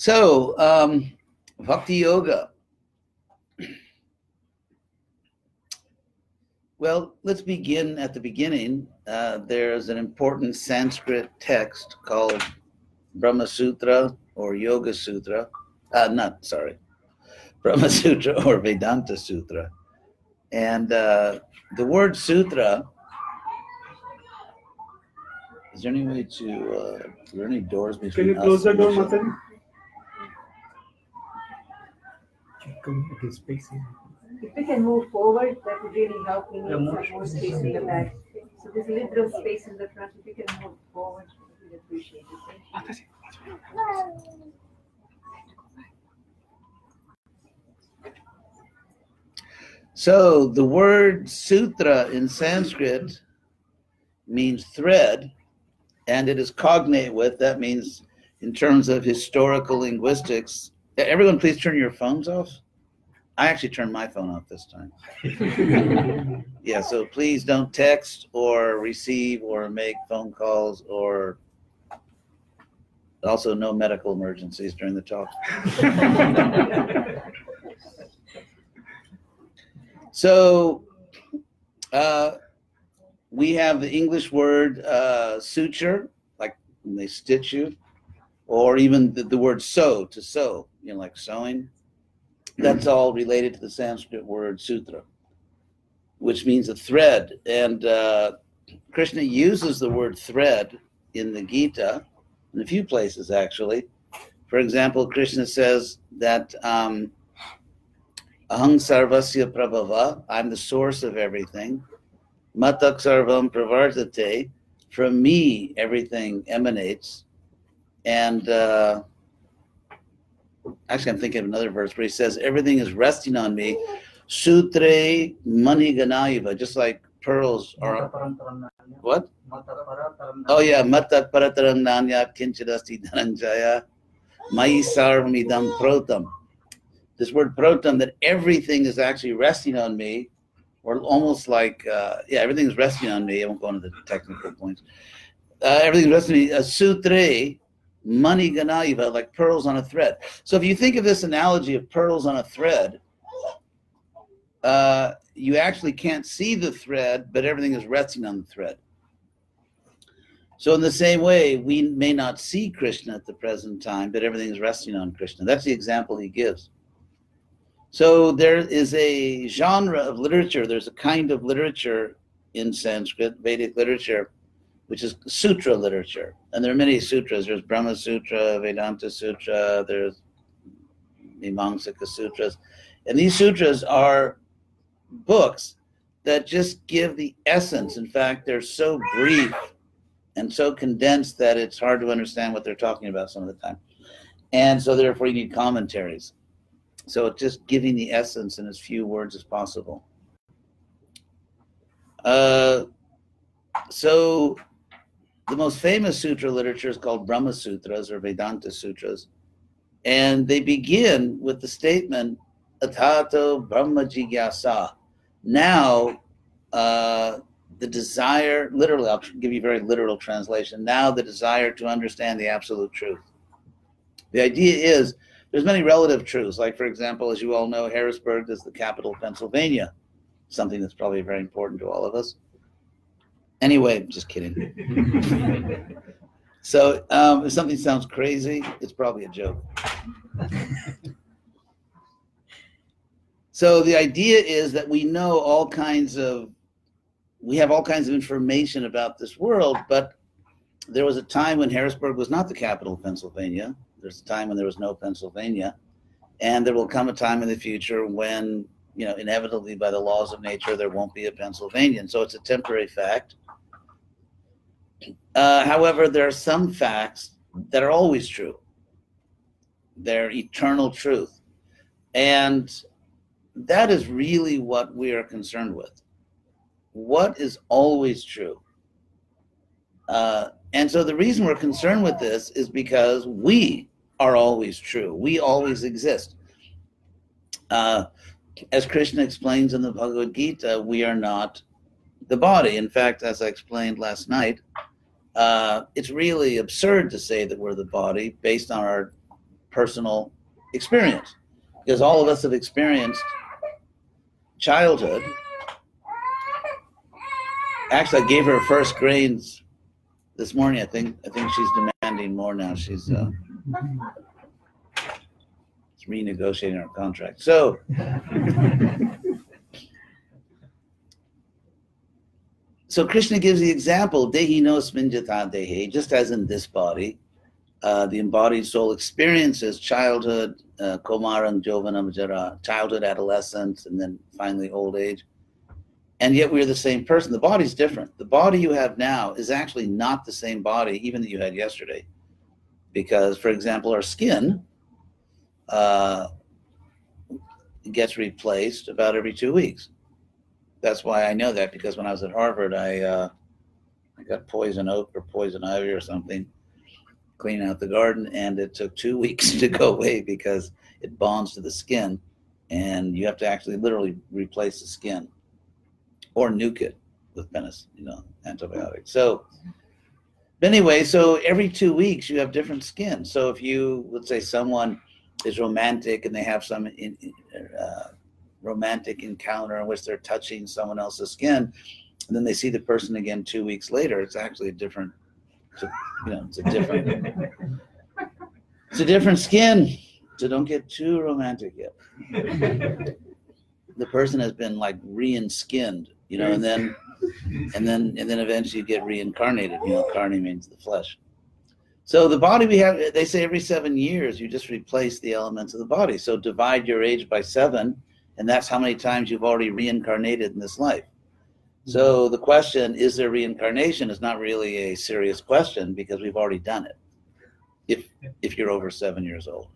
So, um, Bhakti Yoga. Well, let's begin at the beginning. Uh, there's an important Sanskrit text called Brahma Sutra or Yoga Sutra. Uh, not, sorry, Brahma Sutra or Vedanta Sutra. And uh, the word sutra, is there any way to, uh, are there any doors between Can you close the door, and door, each other? Matan? If we can move forward, that would really help. We need Yeah, some more more space in the back. So there's a little space in the front. If you can move forward, we'd appreciate it. Thank you. So the word sutra in Sanskrit means thread, and it is cognate with, that means in terms of historical linguistics. Everyone, please turn your phones off. I actually turned my phone off this time. Yeah, so please don't text or receive or make phone calls or also no medical emergencies during the talk. So uh, we have the English word uh, suture, like when they stitch you, or even the, the word sew, to sew, you know, like sewing. That's all related to the Sanskrit word sutra, which means a thread. And uh, Krishna uses the word thread in the Gita, in a few places actually. For example, Krishna says that um, Aham sarvasya prabhava, I'm the source of everything. Matak sarvam pravartate, from me everything emanates. And uh, actually, I'm thinking of another verse where he says, everything is resting on me. Sutre mani ganaiva, just like pearls are. What? Oh, yeah. Matak parataram nanya kinchadasti dhananjaya. Mai sarvamidam protam this word proton that everything is actually resting on me or almost like uh, yeah everything is resting on me i won't go into the technical points uh, everything's resting on me a sutre mani ganaiva like pearls on a thread. So if you think of this analogy of pearls on a thread uh, you actually can't see the thread but everything is resting on the thread. So in the same way we may not see krishna at the present time but everything is resting on krishna. That's the example he gives. So there is a genre of literature, there's a kind of literature in Sanskrit, Vedic literature, which is sutra literature. And there are many sutras. There's Brahma Sutra, Vedanta Sutra, there's Mimamsaka Sutras. And these sutras are books that just give the essence. In fact, they're so brief and so condensed that it's hard to understand what they're talking about some of the time. And so therefore you need commentaries. So it's just giving the essence in as few words as possible. Uh, so the most famous sutra literature is called Brahma Sutras or Vedanta Sutras. And they begin with the statement, Atato Brahma Jigyasa. Now, uh, the desire, literally, I'll give you a very literal translation. Now, the desire to understand the absolute truth. The idea is there's many relative truths. Like, for example, as you all know, Harrisburg is the capital of Pennsylvania, something that's probably very important to all of us. Anyway, just kidding. so, um, if something sounds crazy, it's probably a joke. so, the idea is that we know all kinds of, we have all kinds of information about this world, but there was a time when Harrisburg was not the capital of Pennsylvania. There's a time when there was no Pennsylvania. And there will come a time in the future when, you know, inevitably by the laws of nature, there won't be a Pennsylvania. And so it's a temporary fact. Uh, however, there are some facts that are always true, they're eternal truth. And that is really what we are concerned with. What is always true? Uh, and so the reason we're concerned with this is because we are always true. We always exist. Uh, as Krishna explains in the Bhagavad Gita, we are not the body. In fact, as I explained last night, uh, it's really absurd to say that we're the body based on our personal experience because all of us have experienced childhood. Actually, I gave her first grades this morning. I think I think she's demanding more now. She's uh, renegotiating her contract. So. So Krishna gives the example, dehi no sminjata dehi, just as in this body, uh, the embodied soul experiences childhood, uh, jovanam, jara, childhood, adolescence, and then finally old age. And yet we're the same person. The body's different. The body you have now is actually not the same body, even that you had yesterday. Because, for example, our skin uh, gets replaced about every two weeks that's why I know that because when I was at Harvard, I uh, I got poison oak or poison ivy or something, cleaning out the garden, and it took two weeks to go away because it bonds to the skin, and you have to actually literally replace the skin, or nuke it with penicillin, you know, antibiotics. So. Anyway, so every two weeks you have different skin. So if you, let's say, someone is romantic and they have some in, uh, romantic encounter in which they're touching someone else's skin, and then they see the person again two weeks later, it's actually a different, you know, it's a different, it's a different skin. So don't get too romantic yet. the person has been like re-skinned, you know, and then, and then, and then eventually you get reincarnated. You know, carne means the flesh. So the body we have, they say every seven years you just replace the elements of the body. So divide your age by seven, and that's how many times you've already reincarnated in this life. So the question, is there reincarnation, is not really a serious question because we've already done it. If if you're over seven years old,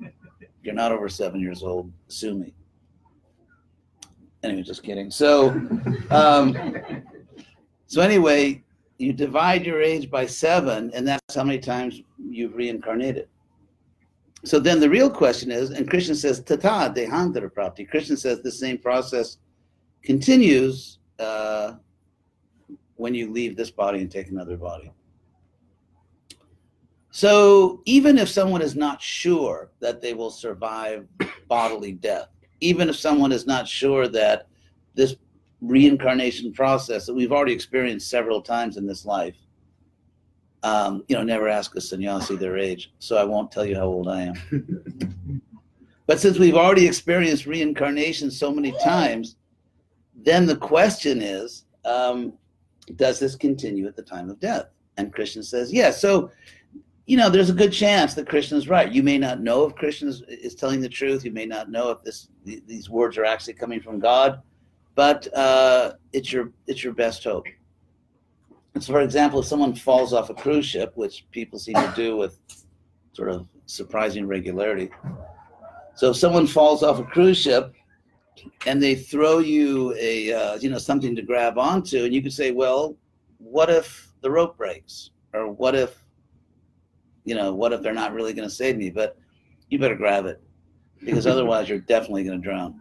you're not over seven years old, sue me. Anyway, just kidding. So, um, so anyway, you divide your age by seven, and that's how many times you've reincarnated. So then the real question is, and Krishna says, tata dehantara prapti. Krishna says the same process continues uh, when you leave this body and take another body. So even if someone is not sure that they will survive bodily death, even if someone is not sure that this reincarnation process that we've already experienced several times in this life um, you know, never ask a sannyasi their age, so I won't tell you how old I am. but since we've already experienced reincarnation so many times, then the question is, um, does this continue at the time of death? And Krishna says, yes. So, you know, there's a good chance that Krishna is right. You may not know if Krishna is, is telling the truth. You may not know if this these words are actually coming from God, but uh, it's your it's your best hope. So, for example, if someone falls off a cruise ship, which people seem to do with sort of surprising regularity, so if someone falls off a cruise ship and they throw you a uh, you know something to grab onto, and you could say, well, what if the rope breaks, or what if you know what if they're not really going to save me? But you better grab it because otherwise you're definitely going to drown.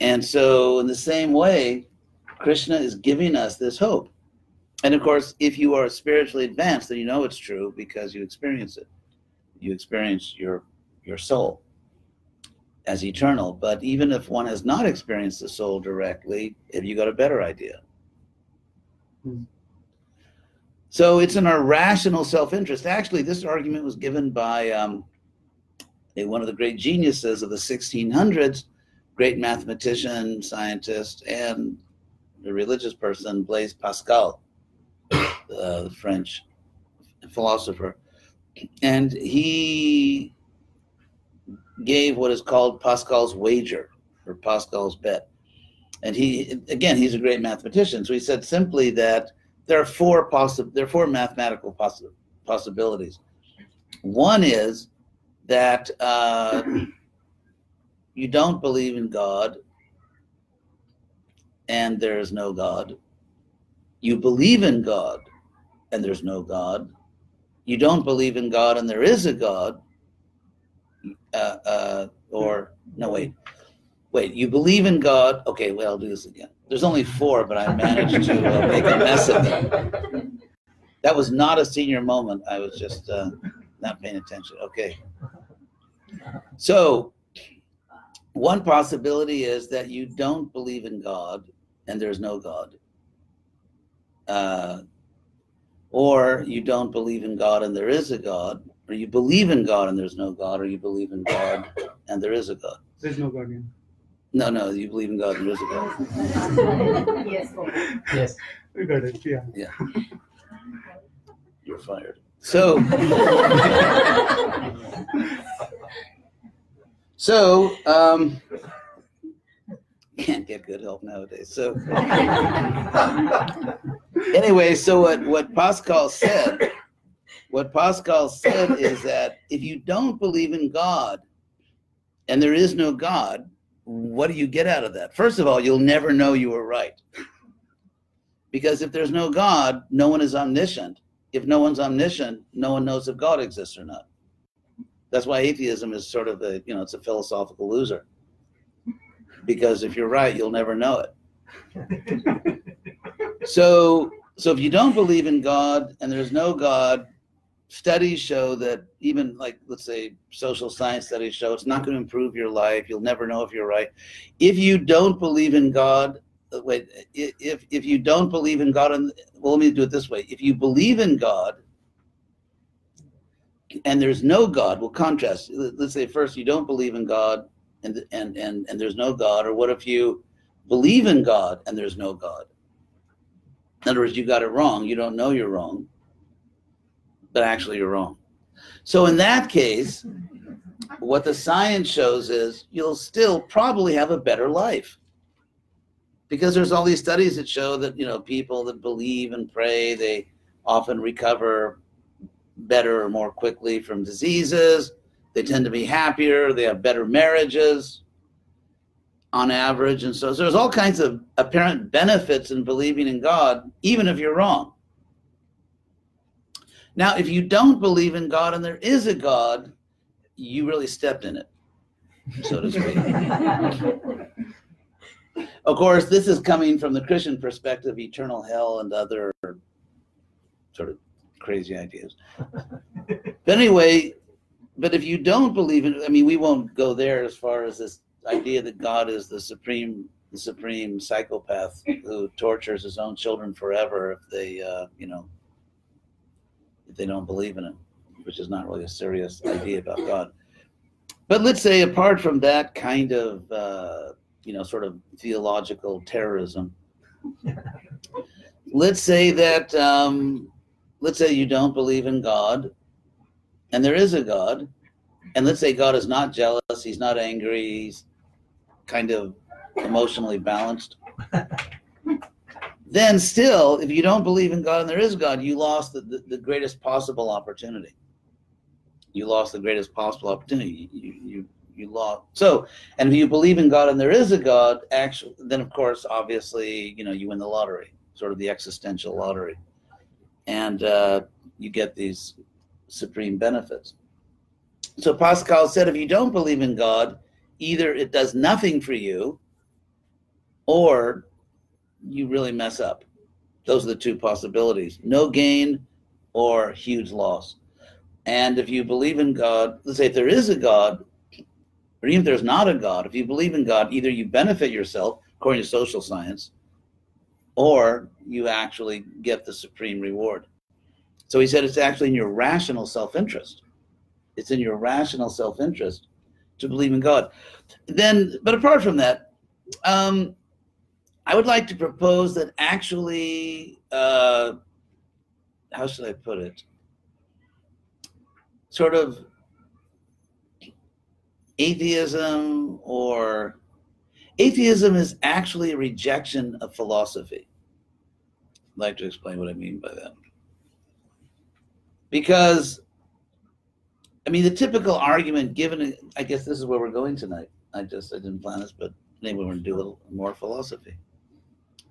And so, in the same way, Krishna is giving us this hope. And of course, if you are spiritually advanced, then you know it's true because you experience it. You experience your your soul as eternal. But even if one has not experienced the soul directly, have you got a better idea? Hmm. So it's in our rational self-interest. Actually, this argument was given by um, one of the great geniuses of the 1600s, great mathematician, scientist, and a religious person, Blaise Pascal, uh, the French philosopher, and he gave what is called Pascal's wager or Pascal's bet. And he, again, he's a great mathematician. So he said simply that there are four possi- there are four mathematical possi- possibilities. One is that uh, you don't believe in God and there is no God. You believe in God and there's no God. You don't believe in God and there is a God. Uh, uh, or, no, wait. Wait, you believe in God. Okay, well, I'll do this again. There's only four, but I managed to uh, make a mess of them. That was not a senior moment. I was just, uh, not paying attention. Okay. So, one possibility is that you don't believe in God and there's no God. Uh, or you don't believe in God and there is a God, or you believe in God and there's no God, or you believe in God and there is a God. There's no guardian. No, no, you believe in God and there is a God. Yes. Yes. We got it. Yeah. Yeah. You're fired. So, so um, can't get good help nowadays. So anyway, so what what Pascal said, what Pascal said is that if you don't believe in God, and there is no God, what do you get out of that? First of all, you'll never know you were right. Because if there's no God, no one is omniscient. If no one's omniscient, no one knows if God exists or not. That's why atheism is sort of a, you know, it's a philosophical loser. Because if you're right, you'll never know it. So, so if you don't believe in God and there's no God, studies show that even like let's say social science studies show it's not going to improve your life. You'll never know if you're right. If you don't believe in God, uh, wait, if if you don't believe in God, and well, let me do it this way: if you believe in God and there's no God, we'll contrast. Let- Let's say first you don't believe in God and and and and there's no God, or what if you believe in God and there's no God? In other words, you got it wrong. You don't know you're wrong, but actually you're wrong. So in that case, what the science shows is you'll still probably have a better life. Because there's all these studies that show that, you know, people that believe and pray, they often recover better or more quickly from diseases. They tend to be happier, they have better marriages on average. And so, so there's all kinds of apparent benefits in believing in God, even if you're wrong. Now, if you don't believe in God and there is a God, you really stepped in it, so to speak. of course, this is coming from the Christian perspective, eternal hell and other sort of crazy ideas. but anyway, but if you don't believe it, I mean, we won't go there as far as this idea that God is the supreme, the supreme psychopath who tortures his own children forever if they, uh, you know, if they don't believe in him, which is not really a serious idea about God. But let's say, apart from that kind of, uh, you know, sort of theological terrorism, let's say that, um, let's say you don't believe in God, and there is a God, and let's say God is not jealous, he's not angry, he's kind of emotionally balanced. then still, if you don't believe in God and there is God, you lost the, the, the greatest possible opportunity. You lost the greatest possible opportunity. You, you, you lost. So, and if you believe in God and there is a God, actually, then of course, obviously, you know, you win the lottery, sort of the existential lottery. And uh, you get these supreme benefits. So Pascal said, if you don't believe in God, either it does nothing for you or you really mess up. Those are the two possibilities no gain or huge loss. And if you believe in God, let's say if there is a God, or even if there's not a God, if you believe in God, either you benefit yourself, according to social science, or you actually get the supreme reward. So he said it's actually in your rational self interest. It's in your rational self interest to believe in God. Then, but apart from that, um, I would like to propose that actually, uh, how should I put it? Sort of atheism or atheism is actually a rejection of philosophy. I'd like to explain what I mean by that. Because, I mean, the typical argument given, I guess this is where we're going tonight. I just, I didn't plan this, but maybe we're going to do a little more philosophy.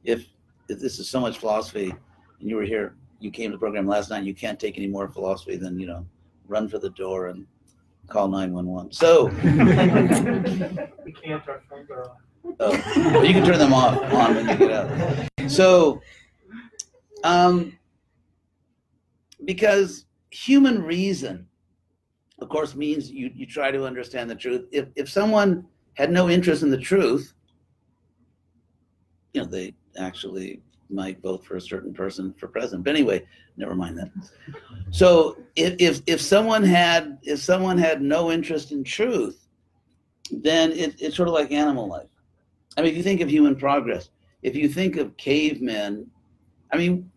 If, if this is so much philosophy and you were here, you came to the program last night, you can't take any more philosophy, than, you know, run for the door and call 911. So, Oh, you can turn them off on when you get out. So, um, because human reason of course, means you, you try to understand the truth. If, if someone had no interest in the truth, you know, they actually might vote for a certain person for president. But anyway, never mind that. So if, if, if someone had if someone had no interest in truth, then it, it's sort of like animal life. I mean, if you think of human progress, if you think of cavemen, I mean,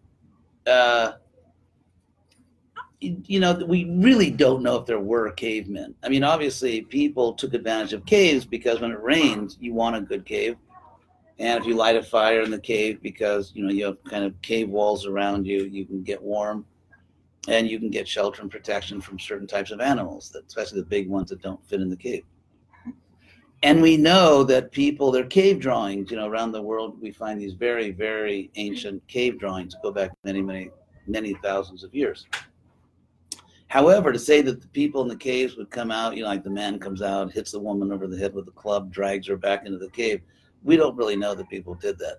uh, you know, we really don't know if there were cavemen. I mean, obviously, people took advantage of caves because when it rains, you want a good cave. And if you light a fire in the cave because, you know, you have kind of cave walls around you, you can get warm and you can get shelter and protection from certain types of animals, especially the big ones that don't fit in the cave. And we know that people, their cave drawings, you know, around the world, we find these very, very ancient cave drawings go back many, many, many thousands of years. However, to say that the people in the caves would come out, you know, like the man comes out, hits the woman over the head with a club, drags her back into the cave, we don't really know that people did that.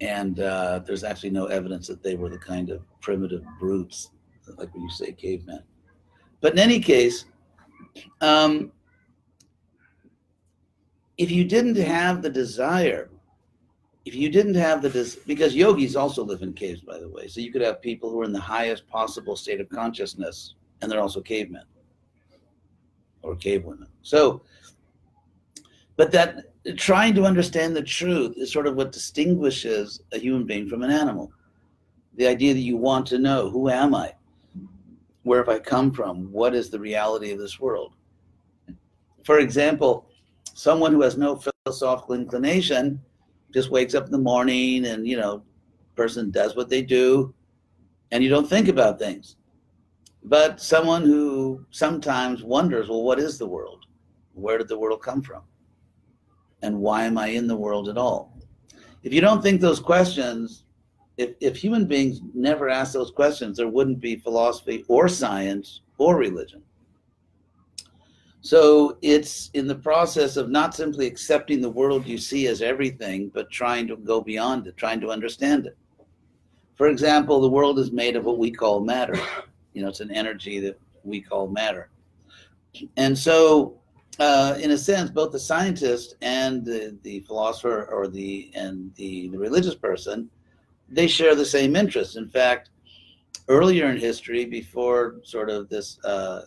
And uh, there's actually no evidence that they were the kind of primitive brutes, like when you say cavemen. But in any case, um, if you didn't have the desire if you didn't have the des- because yogis also live in caves by the way so you could have people who are in the highest possible state of consciousness and they're also cavemen or cave women. So but that trying to understand the truth is sort of what distinguishes a human being from an animal. The idea that you want to know who am i? Where have i come from? What is the reality of this world? For example someone who has no philosophical inclination just wakes up in the morning and you know person does what they do and you don't think about things. But someone who sometimes wonders well what is the world? Where did the world come from? And why am i in the world at all? If you don't think those questions if, if human beings never ask those questions there wouldn't be philosophy or science or religion so it's in the process of not simply accepting the world you see as everything, but trying to go beyond it, trying to understand it. For example, the world is made of what we call matter. You know, it's an energy that we call matter. And so, uh, in a sense, both the scientist and the, the philosopher or the and the, the religious person, they share the same interests. In fact, earlier in history, before sort of this uh,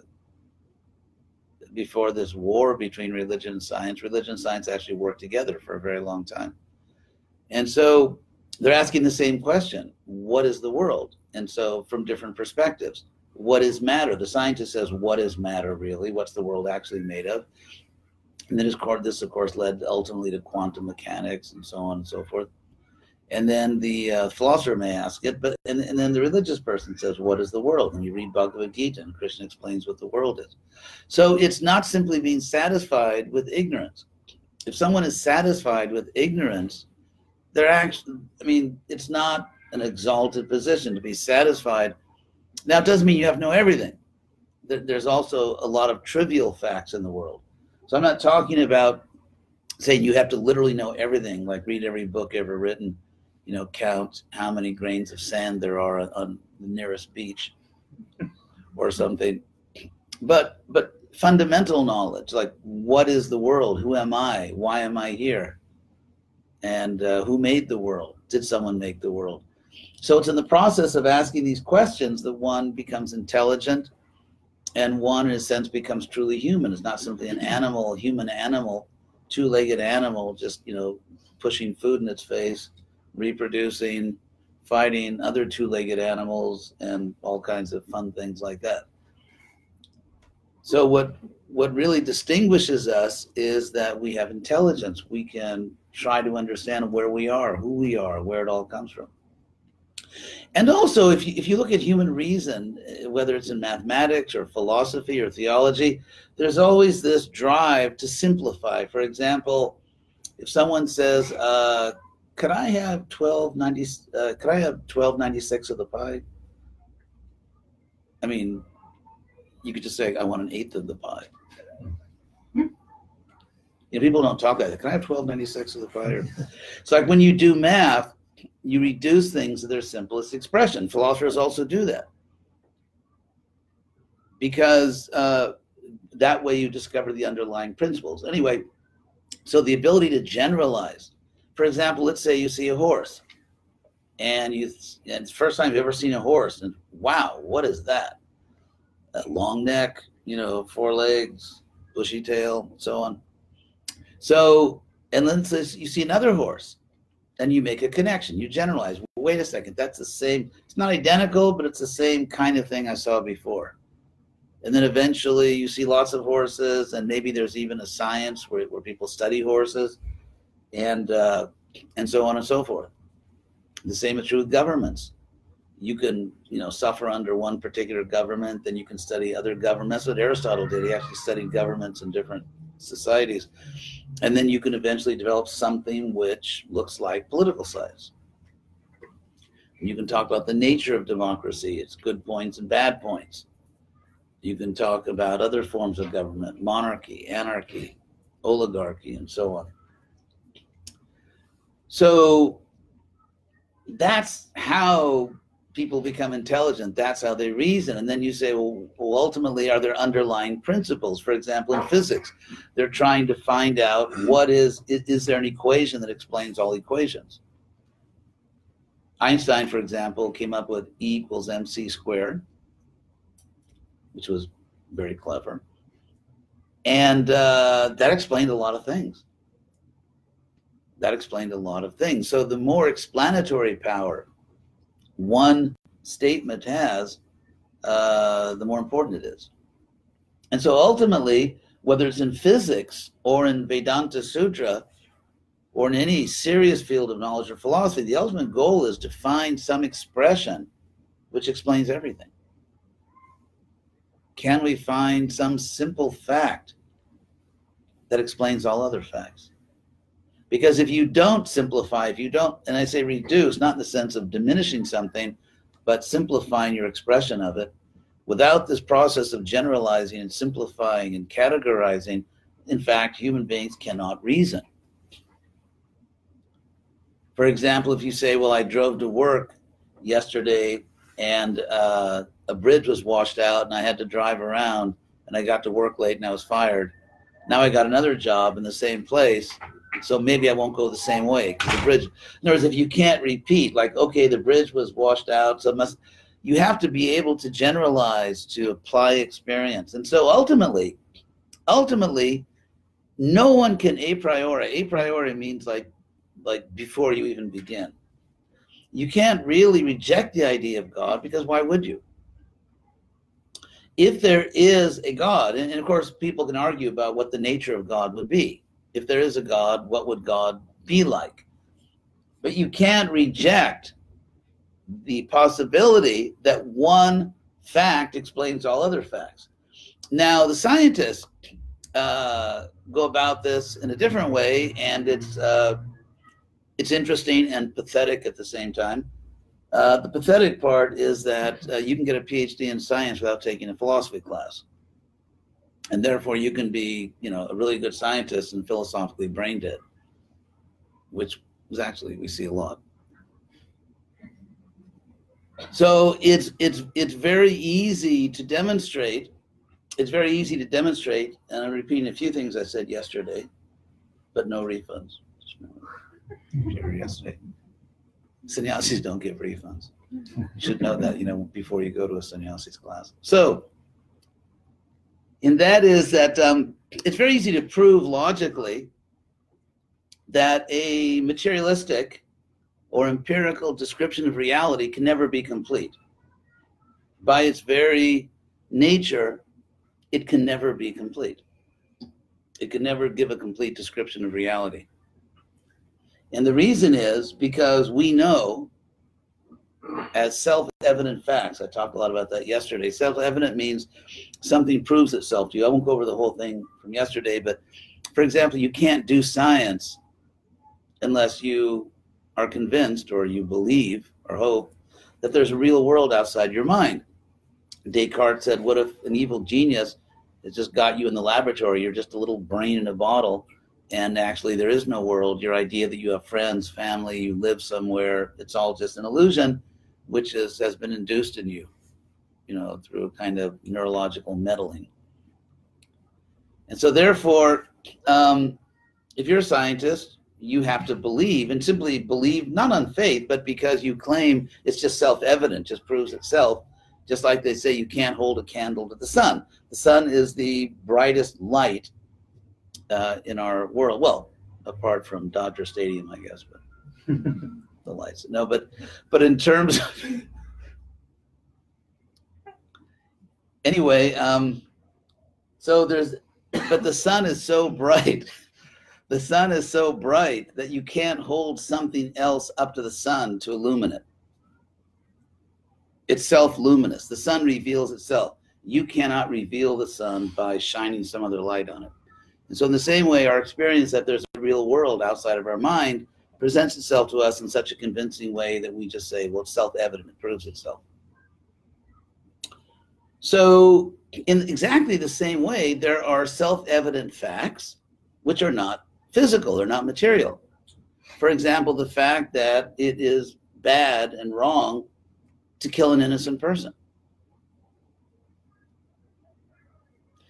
before this war between religion and science, religion and science actually worked together for a very long time. And so they're asking the same question what is the world? And so, from different perspectives, what is matter? The scientist says, what is matter really? What's the world actually made of? And then this, of course, led ultimately to quantum mechanics and so on and so forth and then the uh, philosopher may ask it, but and, and then the religious person says, "What is the world?" And you read Bhagavad Gita, and Krishna explains what the world is. So it's not simply being satisfied with ignorance. If someone is satisfied with ignorance, they're actually. I mean, it's not an exalted position to be satisfied. Now, it doesn't mean you have to know everything. There's also a lot of trivial facts in the world. So I'm not talking about saying you have to literally know everything, like read every book ever written you know, count how many grains of sand there are on the nearest beach or something. But but fundamental knowledge, like what is the world? Who am I? Why am I here? And uh, who made the world? Did someone make the world? So it's in the process of asking these questions that one becomes intelligent and one, in a sense, becomes truly human. It's not simply an animal, human animal, two legged animal, just, you know, pushing food in its face reproducing, fighting other two legged animals, and all kinds of fun things like that. So, what, what really distinguishes us is that we have intelligence. We can try to understand where we are, who we are, where it all comes from. And also, if you, if you look at human reason, whether it's in mathematics or philosophy or theology, there's always this drive to simplify. For example, if someone says, uh, could I have twelve ninety? Uh, could I have twelve ninety six of the pie? I mean, you could just say, I want an eighth of the pie. You know, people don't talk like that. Can I have twelve ninety six of the pie? It's like when you do math, you reduce things to their simplest expression. Philosophers also do that. because uh, that way you discover the underlying principles. Anyway, so the ability to generalize. For example, let's say you see a horse, and you and it's the first time you've ever seen a horse, and wow, what is that? A long neck, you know, four legs, bushy tail, so on. So, and then you see another horse, and you make a connection. You generalize. Wait a second, that's the same. It's not identical, but it's the same kind of thing I saw before. And then eventually you see lots of horses, and maybe there's even a science where, where people study horses, and uh, and so on and so forth. The same is true with governments. You can, you know, suffer under one particular government, then you can study other governments. That's what Aristotle did. He actually studied governments in different societies. And then you can eventually develop something which looks like political science. You can talk about the nature of democracy, its good points and bad points. You can talk about other forms of government, monarchy, anarchy, oligarchy, and so on. So that's how people become intelligent. That's how they reason. And then you say, well, well, ultimately, are there underlying principles? For example, in physics, they're trying to find out what is, is, is there an equation that explains all equations? Einstein, for example, came up with E equals mc squared, which was very clever. And uh, that explained a lot of things. That explained a lot of things. So the more explanatory power one statement has, uh, the more important it is. And so ultimately, whether it's in physics or in Vedanta Sutra or in any serious field of knowledge or philosophy, the ultimate goal is to find some expression which explains everything. Can we find some simple fact that explains all other facts? Because if you don't simplify, if you don't, and I say reduce, not in the sense of diminishing something, but simplifying your expression of it, without this process of generalizing and simplifying and categorizing, in fact, human beings cannot reason. For example, if you say, Well, I drove to work yesterday and uh, a bridge was washed out and I had to drive around and I got to work late and I was fired. Now I got another job in the same place so maybe I won't go the same way because the bridge. In other words, if you can't repeat, like okay, the bridge was washed out, so must you have to be able to generalize to apply experience, and so ultimately, ultimately, no one can a priori. A priori means like like before you even begin. You can't really reject the idea of God because why would you? If there is a God, and, and of course people can argue about what the nature of God would be if there is a God, what would God be like? But you can't reject the possibility that one fact explains all other facts. Now, the scientists uh, go about this in a different way, and it's uh, it's interesting and pathetic at the same time. Uh, the pathetic part is that uh, you can get a PhD in science without taking a philosophy class and therefore you can be you know a really good scientist and philosophically brain dead which is actually we see a lot. So it's it's it's very easy to demonstrate it's very easy to demonstrate and i'm repeating a few things i said yesterday but no refunds. Yesterday. Sannyasis don't give refunds. You should know that you know before you go to a sannyasi's class. So and that is that um, it's very easy to prove logically that a materialistic or empirical description of reality can never be complete. By its very nature, it can never be complete. It can never give a complete description of reality. And the reason is because we know as self-evident facts. I talked a lot about that yesterday. Self-evident means something proves itself to you. I won't go over the whole thing from yesterday, but for example, you can't do science unless you are convinced or you believe or hope that there's a real world outside your mind. Descartes said, What if an evil genius has just got you in the laboratory? You're just a little brain in a bottle, and actually there is no world. Your idea that you have friends, family, you live somewhere, it's all just an illusion which is, has been induced in you. you know, through a kind of neurological meddling. And so, therefore, um, if you're a scientist, you have to believe and simply believe not on faith, but because you claim it's just self evident, just proves itself. Just like they say, you can't hold a candle to the sun. The sun is the brightest light uh, in our world. Well, apart from Dodger Stadium, I guess, but the lights. No, but but in terms of anyway, um, so there's but the sun is so bright. The sun is so bright that you can't hold something else up to the sun to illumine it. It's self luminous. The sun reveals itself. You cannot reveal the sun by shining some other light on it. And so, in the same way, our experience that there's a real world outside of our mind presents itself to us in such a convincing way that we just say, well, it's self evident, it proves itself. So, in exactly the same way, there are self evident facts which are not physical, they're not material. For example, the fact that it is bad and wrong to kill an innocent person.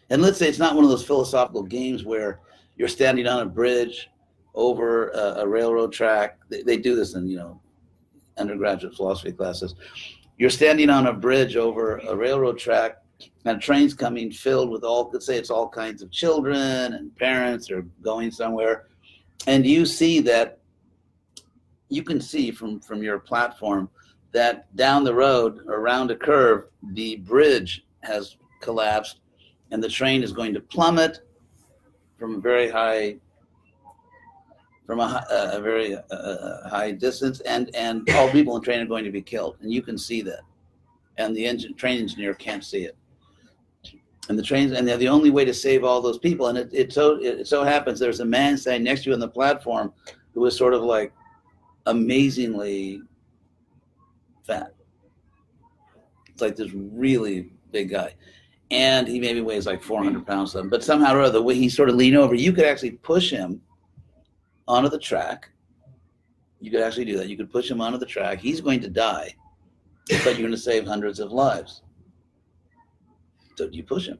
And let's say it's not one of those philosophical games where you're standing on a bridge over a, a railroad track. They, they, do this in, you know, undergraduate philosophy classes. You're standing on a bridge over a railroad track and train's coming filled with all, let's say it's all kinds of children and parents are going somewhere. And you see that, you can see from, from your platform that down the road around a curve, the bridge has collapsed and the train is going to plummet from a very high from a, a very uh, high distance and and all people in train are going to be killed and you can see that. And the engine train engineer can't see it. And the trains and they're the only way to save all those people and it, it so it so happens there's a man standing next to you on the platform who is sort of like amazingly fat. It's like this really big guy. And he maybe weighs like 400 pounds something but somehow or other the way he sort of leaned over you could actually push him onto the track. You could actually do that. You could push him onto the track. He's going to die but you're going to save hundreds of lives. So you push him.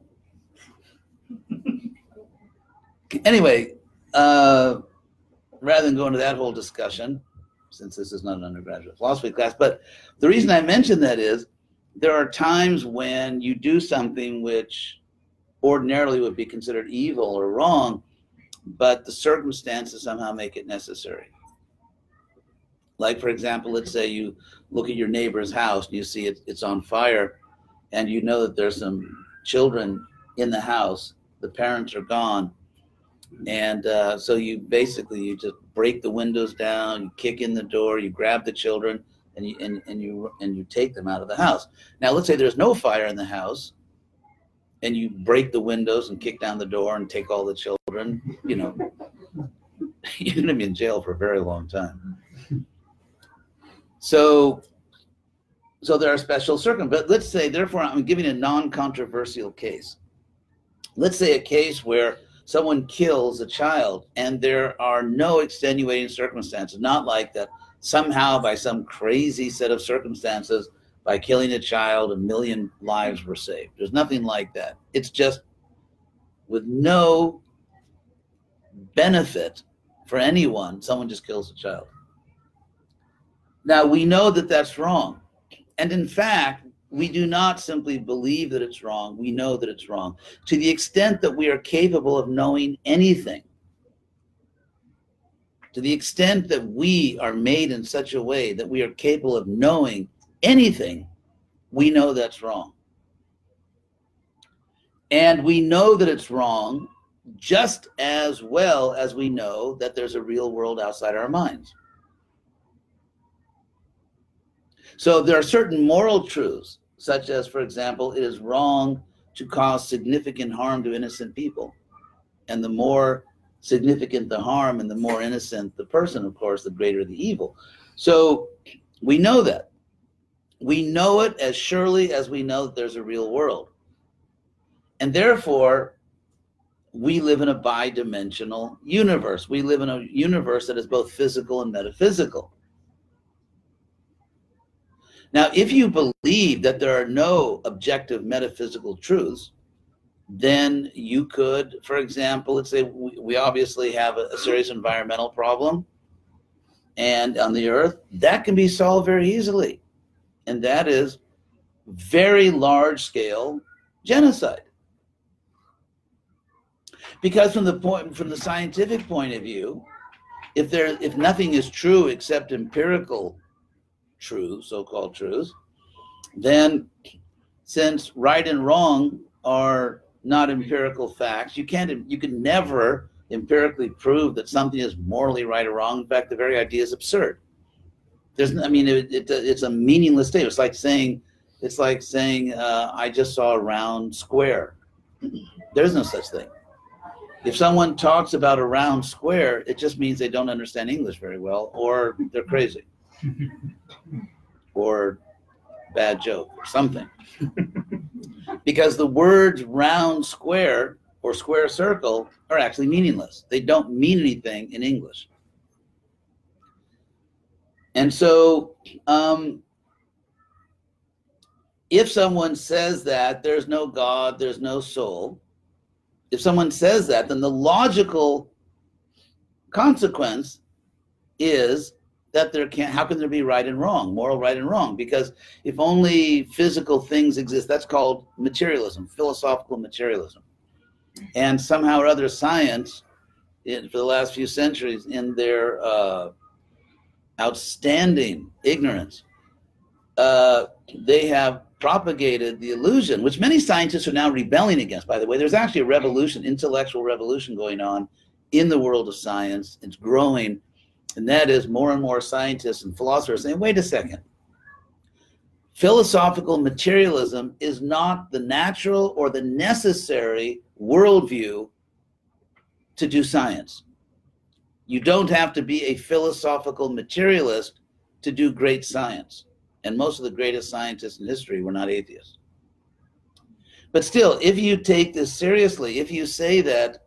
anyway, uh, rather than go into that whole discussion, since this is not an undergraduate philosophy class, but the reason I mention that is there are times when you do something which ordinarily would be considered evil or wrong, but the circumstances somehow make it necessary. Like, for example, let's say you look at your neighbor's house and you see it, it's on fire, and you know that there's some children in the house. The parents are gone, and uh, so you basically you just break the windows down, you kick in the door, you grab the children, and you and, and you and you take them out of the house. Now, let's say there's no fire in the house, and you break the windows and kick down the door and take all the children. You know, you're going to be in jail for a very long time. So so there are special circumstances. But let's say, therefore, I'm giving a non-controversial case. Let's say a case where someone kills a child and there are no extenuating circumstances, not like that somehow by some crazy set of circumstances, by killing a child, a million lives were saved. There's nothing like that. It's just with no benefit for anyone, someone just kills a child. Now, we know that that's wrong. And in fact, we do not simply believe that it's wrong, we know that it's wrong. To the extent that we are capable of knowing anything, to the extent that we are made in such a way that we are capable of knowing anything, we know that's wrong. And we know that it's wrong just as well as we know that there's a real world outside our minds. So there are certain moral truths, such as, for example, it is wrong to cause significant harm to innocent people. And the more significant the harm and the more innocent the person, of course, the greater the evil. So we know that. We know it as surely as we know that there's a real world. And therefore, we live in a bi-dimensional universe. We live in a universe that is both physical and metaphysical. Now, if you believe that there are no objective metaphysical truths, then you could, for example, let's say we, obviously have a serious environmental problem and on the earth, that can be solved very easily. And that is very large scale genocide. Because from the point from the scientific point of view, if there if nothing is true except empirical truth, so-called truths, then since right and wrong are not empirical facts, you can't you can never empirically prove that something is morally right or wrong. In fact, the very idea is absurd. There's, I mean, it, it, it's a meaningless statement. It's like saying, it's like saying, uh, I just saw a round square. There's no such thing. If someone talks about a round square, it just means they don't understand English very well, or they're crazy, or bad joke, or something. because the words round square or square circle are actually meaningless. They don't mean anything in English. And so, um, if someone says that there's no God, there's no soul, if someone says that, then the logical consequence is that there can't, how can there be right and wrong, moral right and wrong? Because if only physical things exist, that's called materialism, philosophical materialism and somehow or other science in, for the last few centuries in their uh, outstanding ignorance. Uh, they have propagated the illusion which many scientists are now rebelling against. By the way there's actually a revolution intellectual revolution going on in the world of science. It's growing. And that is more and more scientists and philosophers saying wait a second. Philosophical materialism is not the natural or the necessary worldview to do science. You don't have to be a philosophical materialist to do great science. And most of the greatest scientists in history were not atheists. But still, if you take this seriously, if you say that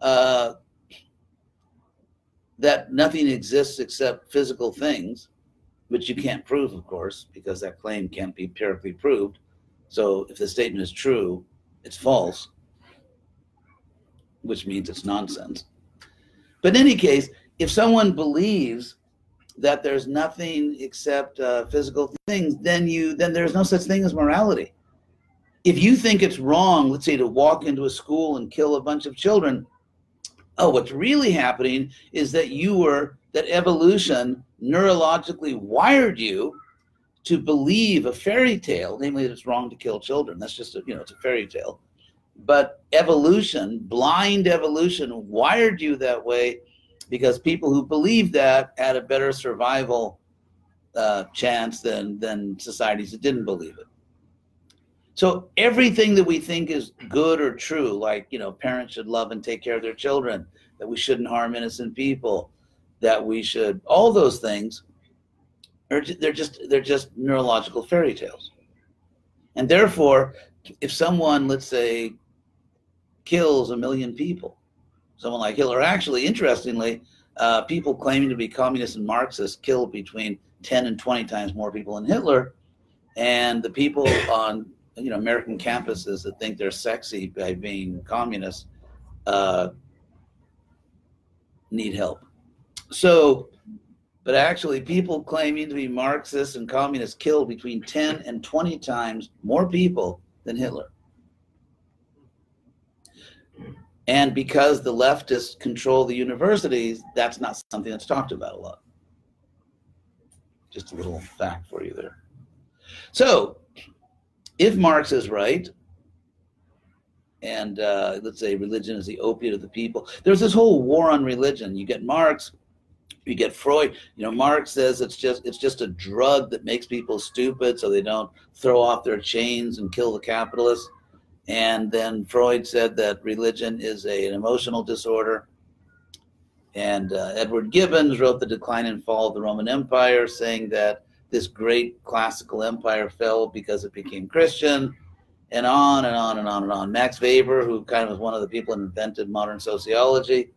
uh, that nothing exists except physical things, which you can't prove, of course, because that claim can't be empirically proved. So if the statement is true, it's false which means it's nonsense. But in any case, if someone believes that there's nothing except uh, physical things, then you then there's no such thing as morality. If you think it's wrong, let's say to walk into a school and kill a bunch of children, oh, what's really happening is that you were that evolution neurologically wired you to believe a fairy tale, namely that it's wrong to kill children. That's just a, you know it's a fairy tale but evolution, blind evolution, wired you that way because people who believed that had a better survival uh, chance than than societies that didn't believe it. So everything that we think is good or true, like you know, parents should love and take care of their children, that we shouldn't harm innocent people, that we should all those things, are they're just they're just neurological fairy tales, and therefore, if someone, let's say, kills a million people. Someone like Hitler. Actually, interestingly, uh, people claiming to be communists and Marxists killed between 10 and 20 times more people than Hitler. And the people on you know American campuses that think they're sexy by being communists uh, need help. So, but actually, people claiming to be Marxists and communists killed between 10 and 20 times more people than Hitler. And because the leftists control the universities, that's not something that's talked about a lot. Just a little fact for you there. So, if Marx is right, and uh, let's say religion is the opiate of the people, there's this whole war on religion. You get Marx, you get Freud. You know, Marx says it's just it's just a drug that makes people stupid, so they don't throw off their chains and kill the capitalists. And then Freud said that religion is a, an emotional disorder. And uh, Edward Gibbons wrote The Decline and Fall of the Roman Empire, saying that this great classical empire fell because it became Christian, and on and on and on and on. Max Weber, who kind of was one of the people who invented modern sociology,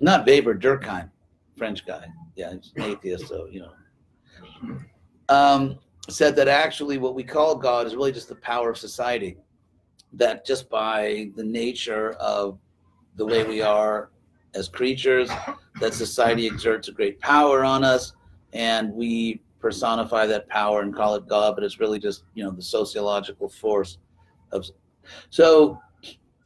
not Weber, Durkheim, French guy. Yeah, he's an atheist, so, you know. Um, said that actually what we call God is really just the power of society. That just by the nature of the way we are as creatures, that society exerts a great power on us, and we personify that power and call it God, but it's really just you know the sociological force of. So,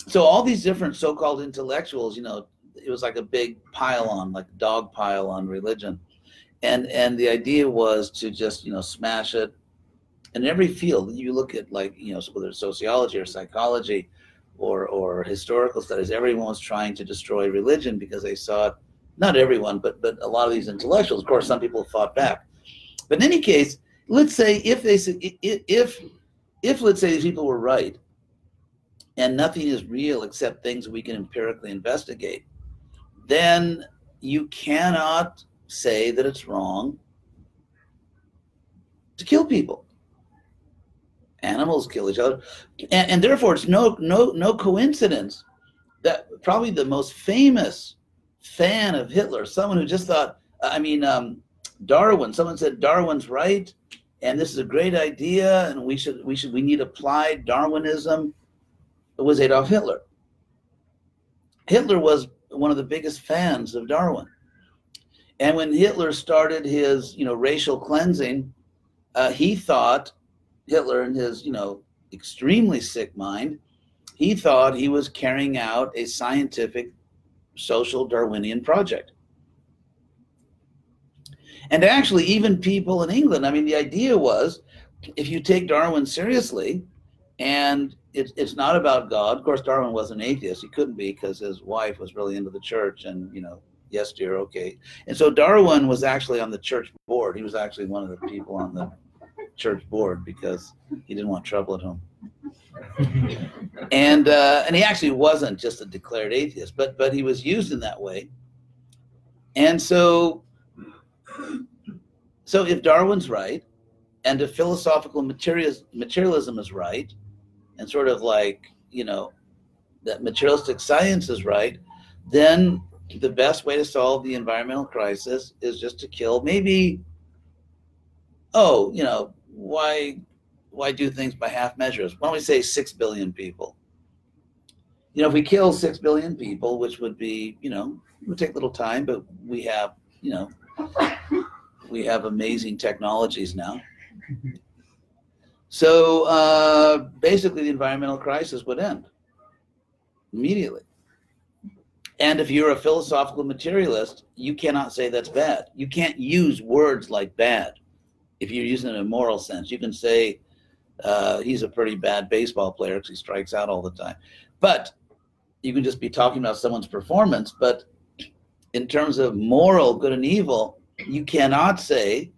so all these different so-called intellectuals, you know, it was like a big pile on, like dog pile on religion, and and the idea was to just you know smash it. In every field, you look at like you know whether it's sociology or psychology, or or historical studies, everyone was trying to destroy religion because they saw it. Not everyone, but but a lot of these intellectuals. Of course, some people fought back. But in any case, let's say if they if if let's say these people were right, and nothing is real except things we can empirically investigate, then you cannot say that it's wrong to kill people. Animals kill each other, and, and therefore it's no no no coincidence that probably the most famous fan of Hitler, someone who just thought, I mean, um, Darwin. Someone said Darwin's right, and this is a great idea, and we should we should we need applied Darwinism. It was Adolf Hitler. Hitler was one of the biggest fans of Darwin. And when Hitler started his, you know, racial cleansing, uh, he thought Hitler, in his, you know, extremely sick mind, he thought he was carrying out a scientific, social Darwinian project. And actually, even people in England, I mean, the idea was if you take Darwin seriously, and it's it's not about God. Of course, Darwin was an atheist. He couldn't be because his wife was really into the church, and you know, yes, dear, okay. And so Darwin was actually on the church board. He was actually one of the people on the church board because he didn't want trouble at home. and uh, and he actually wasn't just a declared atheist, but but he was used in that way. And so so if Darwin's right, and if philosophical materialism is right, and sort of like, you know, that materialistic science is right, then the best way to solve the environmental crisis is just to kill maybe, oh, you know, why why do things by half measures? Why don't we say six billion people? You know, if we kill six billion people, which would be, you know, it would take a little time, but we have, you know, we have amazing technologies now. So uh, basically, the environmental crisis would end immediately. And if you're a philosophical materialist, you cannot say that's bad. You can't use words like bad if you're using it in a moral sense. You can say uh, he's a pretty bad baseball player because he strikes out all the time. But you can just be talking about someone's performance. But in terms of moral good and evil, you cannot say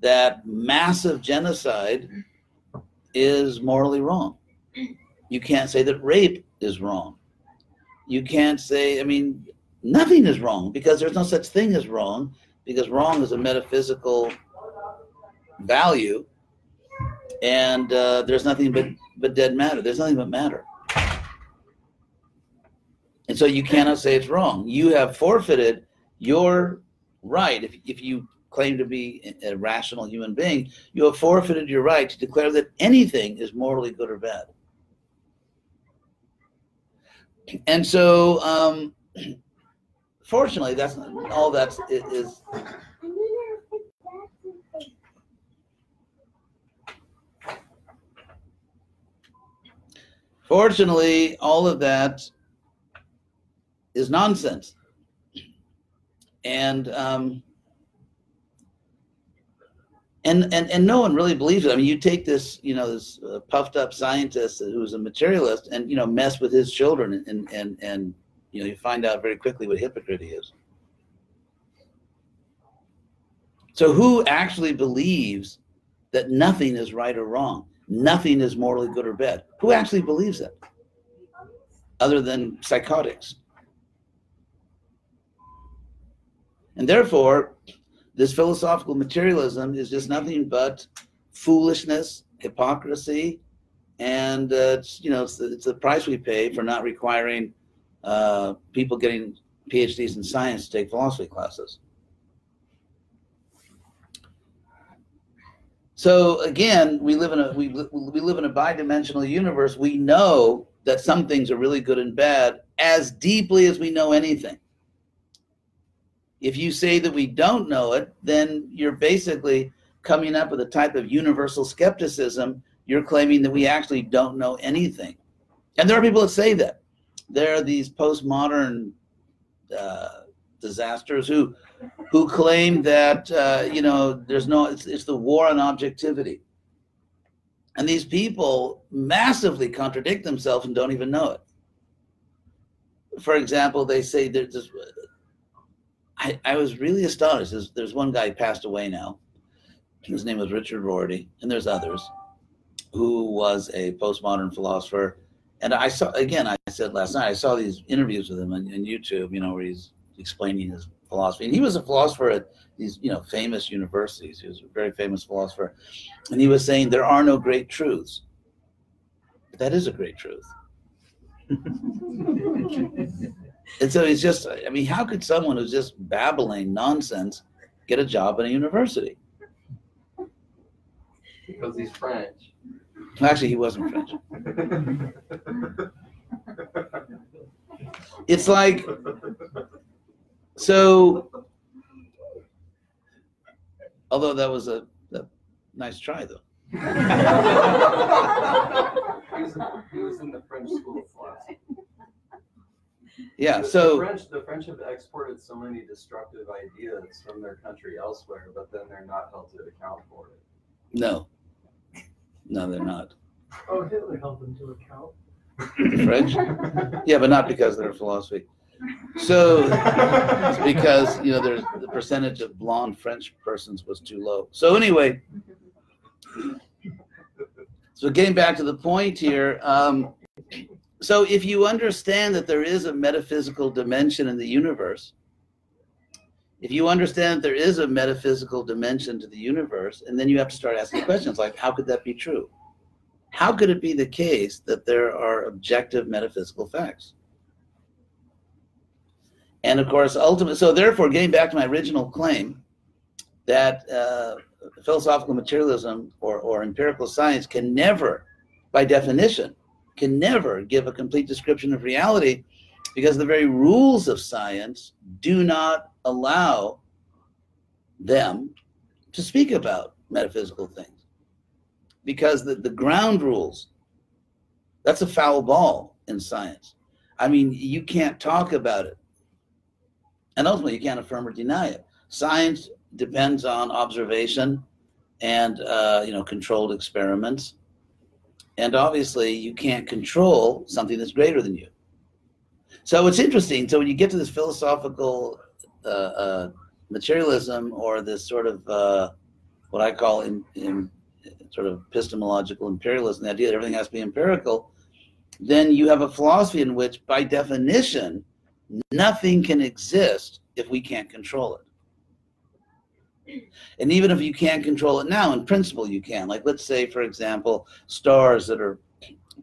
that massive genocide is morally wrong. You can't say that rape is wrong. You can't say, I mean, nothing is wrong because there's no such thing as wrong because wrong is a metaphysical value and uh, there's nothing but, but dead matter. There's nothing but matter. And so you cannot say it's wrong. You have forfeited your right if, if you claim to be a rational human being, you have forfeited your right to declare that anything is morally good or bad. And so, um, fortunately, that's not, all that's is. Fortunately, all of that is nonsense. And um, and and and no one really believes it. I mean, you take this, you know, this uh, puffed up scientist who's a materialist, and you know, mess with his children, and and and you know, you find out very quickly what hypocrite he is. So, who actually believes that nothing is right or wrong, nothing is morally good or bad? Who actually believes that, other than psychotics? And therefore, this philosophical materialism is just nothing but foolishness, hypocrisy, and uh, it's, you know it's the, it's the price we pay for not requiring uh, people getting PhDs in science to take philosophy classes. So again, we live in a we, we live in a bi-dimensional universe. We know that some things are really good and bad as deeply as we know anything. If you say that we don't know it, then you're basically coming up with a type of universal skepticism. You're claiming that we actually don't know anything. And there are people that say that. There are these postmodern uh, disasters who who claim that uh, you know there's no it's, it's the war on objectivity. And these people massively contradict themselves and don't even know it. For example they say there's this, I, I was really astonished. There's, there's one guy passed away now. His name was richard rorty and there's others who was a postmodern philosopher. And i saw again i said last night i saw these interviews with him on, on youtube you know where he's explaining his philosophy. And he was a philosopher at these, you know, famous universities. He was a very famous philosopher. And he was saying there are no great truths. But that is a great truth. and so it's just, I mean, how could someone who's just babbling nonsense get a job at a university? Because he's French. Actually, he wasn't French. It's like So, although that was a, a nice try, though. he, was in, he was in the French school of philosophy. Yeah. So the French, the French have exported so many destructive ideas from their country elsewhere, but then they're not held to account for it. no, no, they're not Oh, Hitler held them to account. The French. Yeah, but not because of their philosophy. So it's because you know there's the percentage of blonde French persons was too low. So anyway, so getting back to the point here. Um, so if you understand that there is a metaphysical dimension in the universe, if you understand that there is a metaphysical dimension to the universe, and then you have to start asking questions like, how could that be true? How could it be the case that there are objective metaphysical facts? And of course, ultimately, so therefore, getting back to my original claim that uh, philosophical materialism or, or empirical science can never, by definition, can never give a complete description of reality because the very rules of science do not allow them to speak about metaphysical things. Because the, the ground rules, that's a foul ball in science. I mean, you can't talk about it. And ultimately, you can't affirm or deny it. Science depends on observation and uh, you know controlled experiments. And obviously you can't control something that's greater than you. So it's interesting. So when you get to this philosophical uh, uh, materialism or this sort of uh, what i call in, in sort of epistemological imperialism the idea that everything has to be empirical then you have a philosophy in which by definition nothing can exist if we can't control it and even if you can't control it now, in principle you can. Like let's say, for example, stars that are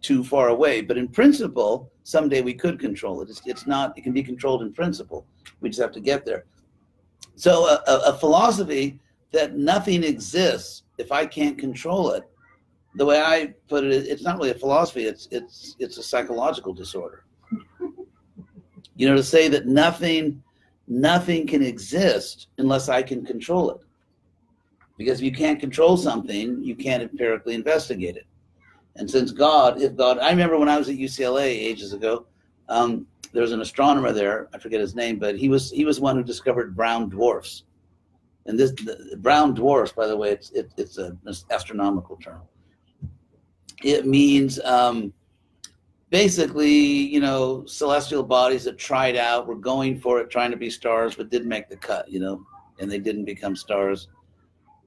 too far away, but in principle, someday we could control it. It's, it's not, it can be controlled in principle. We just have to get there. So a, a, a philosophy that nothing exists if I can't control it, the way I put it, it's not really a philosophy, it's, it's, it's a psychological disorder. You know, to say that nothing nothing can exist unless I can control it. Because if you can't control something, you can't empirically investigate it. And since God, if God, I remember when I was at UCLA ages ago, um, there was an astronomer there. I forget his name, but he was he was one who discovered brown dwarfs. And this the, brown dwarfs, by the way, it's it, it's an astronomical term. It means um, basically, you know, celestial bodies that tried out, were going for it, trying to be stars, but didn't make the cut, you know, and they didn't become stars,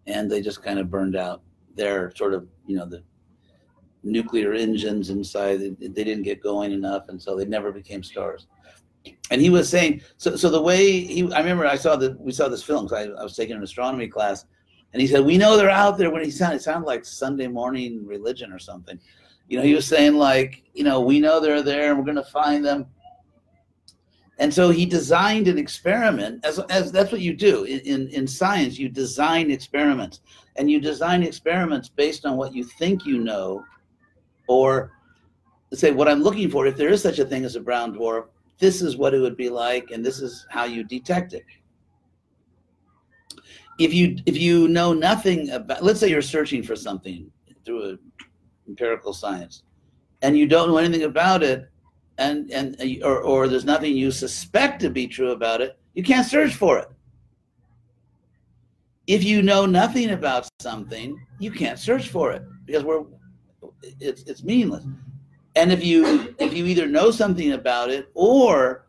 and they just kind of burned out. Their sort of, you know, the nuclear engines inside, they, they didn't get going enough, and so they never became stars. And he was saying, so, so the way he, I remember I saw that we saw this film. I, I was taking an astronomy class, and he said, "We know they're out there." When he sounded, it sounded like Sunday morning religion or something you know, he was saying like, you know, we know they're there and we're going to find them. And so he designed an experiment, as, as that's what you do in, in, in science. You design experiments, and you design experiments based on what you think you know, or say what I'm looking for. If there is such a thing as a brown dwarf, this is what it would be like, and this is how you detect it. If you if you know nothing about, let's say you're searching for something through a empirical science, and you don't know anything about it, and and or, or there's nothing you suspect to be true about it, you can't search for it. If you know nothing about something, you can't search for it because we're it's it's meaningless. And if you if you either know something about it or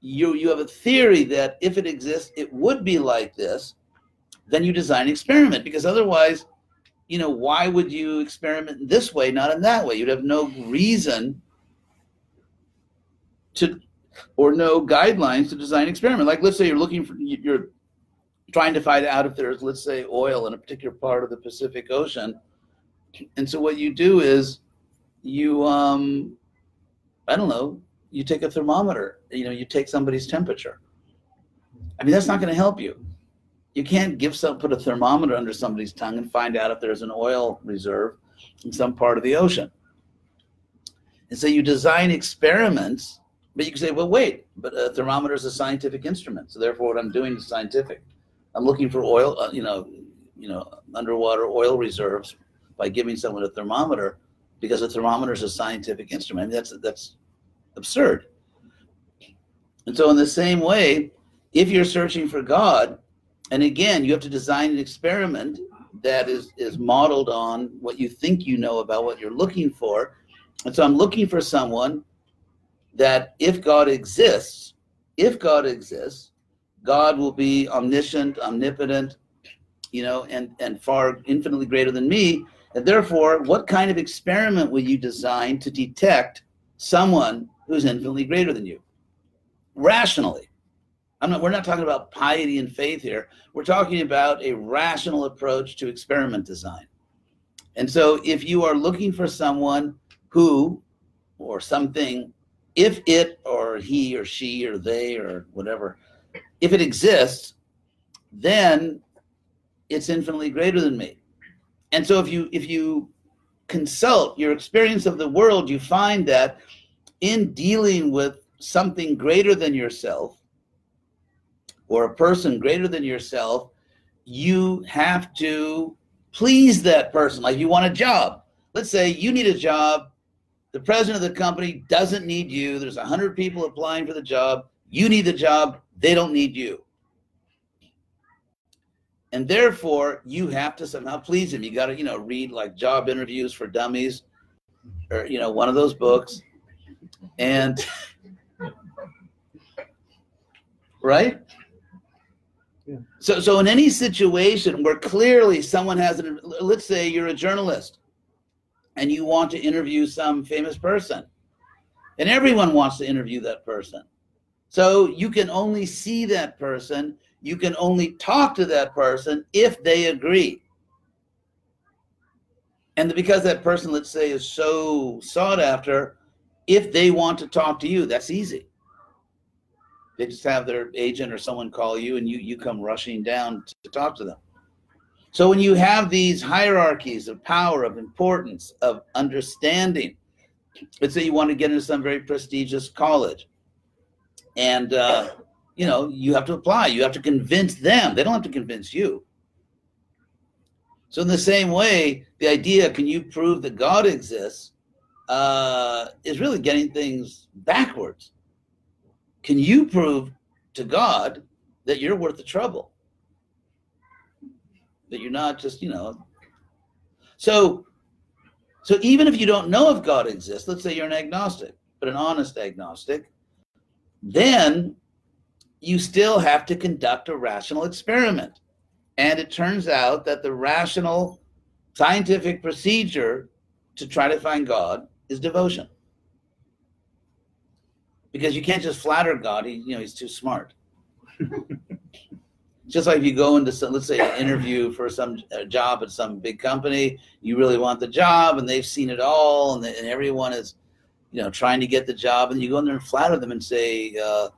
you you have a theory that if it exists, it would be like this, then you design an experiment because otherwise, you know, why would you experiment this way, not in that way? You'd have no reason to or no guidelines to design an experiment. Like let's say you're looking for you're trying to find out if there's let's say oil in a particular part of the Pacific Ocean. And so what you do is you um i don't know you take a thermometer you know you take somebody's temperature i mean that's not going to help you you can't give some put a thermometer under somebody's tongue and find out if there's an oil reserve in some part of the ocean and so you design experiments but you can say well wait but a thermometer is a scientific instrument so therefore what i'm doing is scientific i'm looking for oil uh, you know you know underwater oil reserves by giving someone a thermometer because a thermometer is a scientific instrument. I mean, that's that's absurd. And so, in the same way, if you're searching for God, and again, you have to design an experiment that is is modeled on what you think you know about what you're looking for. And so, I'm looking for someone that, if God exists, if God exists, God will be omniscient, omnipotent, you know, and and far infinitely greater than me. And therefore, what kind of experiment will you design to detect someone who's infinitely greater than you? Rationally. I'm not, we're not talking about piety and faith here. We're talking about a rational approach to experiment design. And so, if you are looking for someone who or something, if it or he or she or they or whatever, if it exists, then it's infinitely greater than me and so if you if you consult your experience of the world you find that in dealing with something greater than yourself or a person greater than yourself you have to please that person. Like you want a job. Let's say you need a job. The president of the company doesn't need you. There's 100 people applying for the job. You need the job. They don't need you. And therefore you have to somehow please him. You got to, you know, read like job interviews for dummies, or you know, one of those books, and right. So, so in any situation where clearly someone has an, let's say you're a journalist, and you want to interview some famous person, and everyone wants to interview that person, so you can only see that person you can only talk to that person if they agree. And because that person, let's say, is so sought after, if they want to talk to you, that's easy. They just have their agent or someone call you and you, you come rushing down to talk to them. So when you have these hierarchies of power, of importance, of understanding, let's say you want to get into some very prestigious college, and uh, you know, you have to apply. You have to convince them. They don't have to convince you. So, in the same way, the idea, can you prove that God exists, uh, is really getting things backwards. Can you prove to God that you're worth the trouble? That you're not just, you know. So, so even if you don't know if God exists, let's say you're an agnostic, but an honest agnostic, then you still have to conduct a rational experiment. And it turns out that the rational scientific procedure to try to find God is devotion. Because you can't just flatter God, he, you know, he's too smart. just like you go into some, let's say an interview for some job at some big company, you really want the job and they've seen it all and, and everyone is, you know, trying to get the job and you go in there and flatter them and say, uh,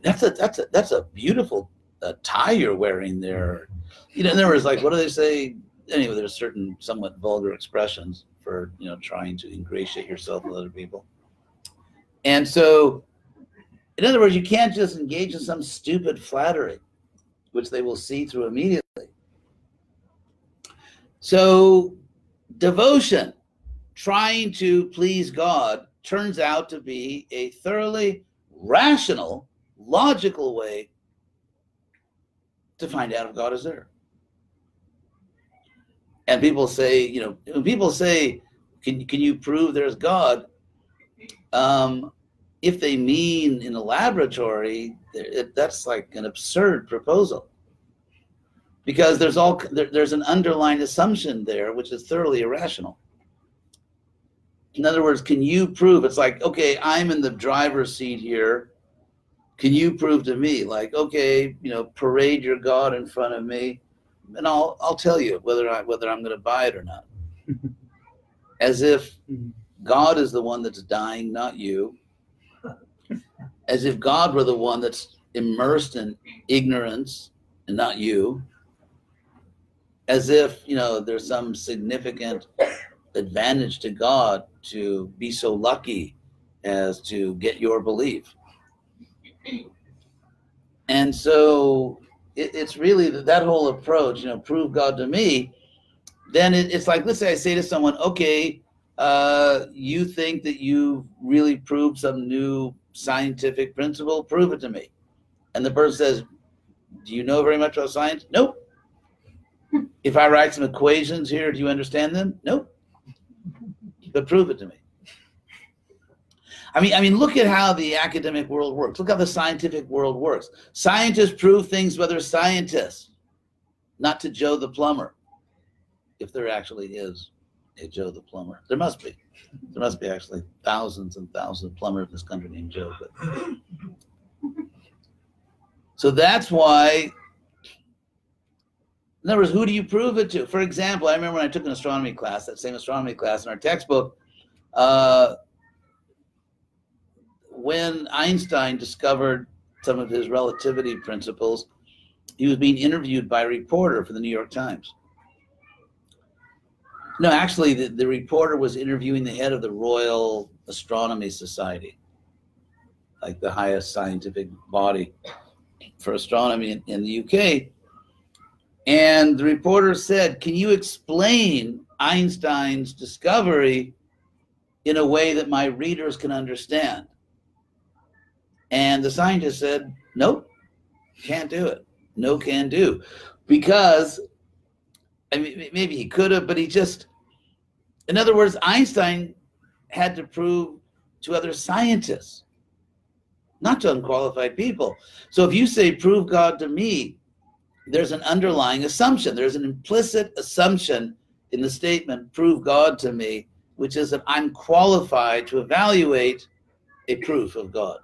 that's a that's a that's a beautiful uh, tie you're wearing there. You know, other words, like what do they say? Anyway, there's certain somewhat vulgar expressions for you know trying to ingratiate yourself with other people. And so, in other words, you can't just engage in some stupid flattery, which they will see through immediately. So, devotion, trying to please God, turns out to be a thoroughly rational, logical way to find out if God is there. And people say, you know, when people say, can, can you prove there's God? Um, if they mean in a laboratory, that's like an absurd proposal. Because there's all there, there's an underlying assumption there which is thoroughly irrational. In other words, can you prove it's like, okay, I'm in the driver's seat here. Can you prove to me, like, okay, you know, parade your God in front of me, and I'll I'll tell you whether I whether I'm going to buy it or not. As if mm-hmm. God is the one that's dying, not you. As if God were the one that's immersed in ignorance and not you. As if, you know, there's some significant advantage to God to be so lucky as to get your belief. And so it, it's really that, whole approach, you know, prove God to me. Then it, it's like, let's say I say to someone, okay, uh, you think that you've really proved some new scientific principle? Prove it to me. And the person says, do you know very much about science? Nope. If I write some equations here, do you understand them? Nope. But prove it to me. I mean, I mean, look at how the academic world works. Look how the scientific world works. Scientists prove things by their scientists, not to Joe the plumber, if there actually is a Joe the plumber. There must be. There must be actually thousands and thousands of plumbers in this country named Joe. But so that's why. In other words, who do you prove it to? For example, I remember when I took an astronomy class, that same astronomy class in our textbook. Uh, when Einstein discovered some of his relativity principles, he was being interviewed by a reporter for the New York Times. No, actually, the, the reporter was interviewing the head of the Royal Astronomy Society, like the highest scientific body for astronomy in, in the UK. And the reporter said, Can you explain Einstein's discovery in a way that my readers can understand? And the scientist said, Nope, can't do it. No can do. Because, I mean, maybe he could have, but he just, in other words, Einstein had to prove to other scientists, not to unqualified people. So if you say, prove God to me, there's an underlying assumption. There's an implicit assumption in the statement, prove God to me, which is that I'm qualified to evaluate a proof of God.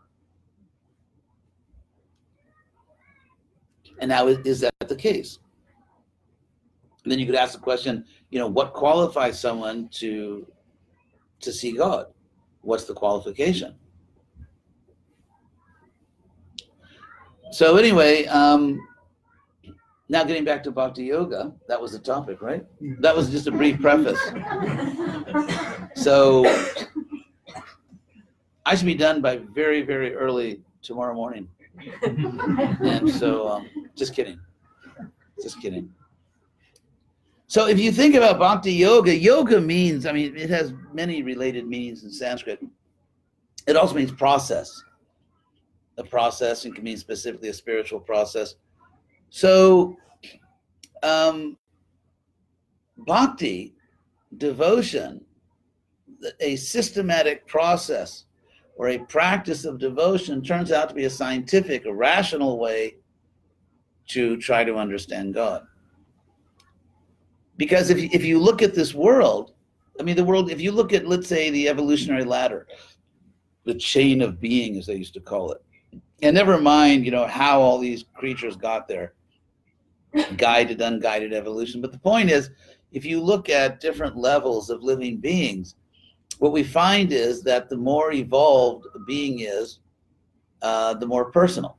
And now, is that the case? And then you could ask the question, you know, what qualifies someone to to see God? What's the qualification? So anyway, um, now getting back to Bhakti Yoga, that was the topic, right? That was just a brief preface. So I should be done by very, very early tomorrow morning. And so, um, just kidding. Just kidding. So if you think about bhakti yoga, yoga means, I mean, it has many related meanings in Sanskrit. It also means process. A process and can mean specifically a spiritual process. So um, bhakti, devotion, a systematic process or a practice of devotion turns out to be a scientific, a rational way to try to understand God. Because if, if you look at this world, I mean, the world, if you look at, let's say, the evolutionary ladder, the chain of being, as they used to call it, and never mind, you know, how all these creatures got there, guided, unguided evolution. But the point is, if you look at different levels of living beings, what we find is that the more evolved a being is, uh, the more personal.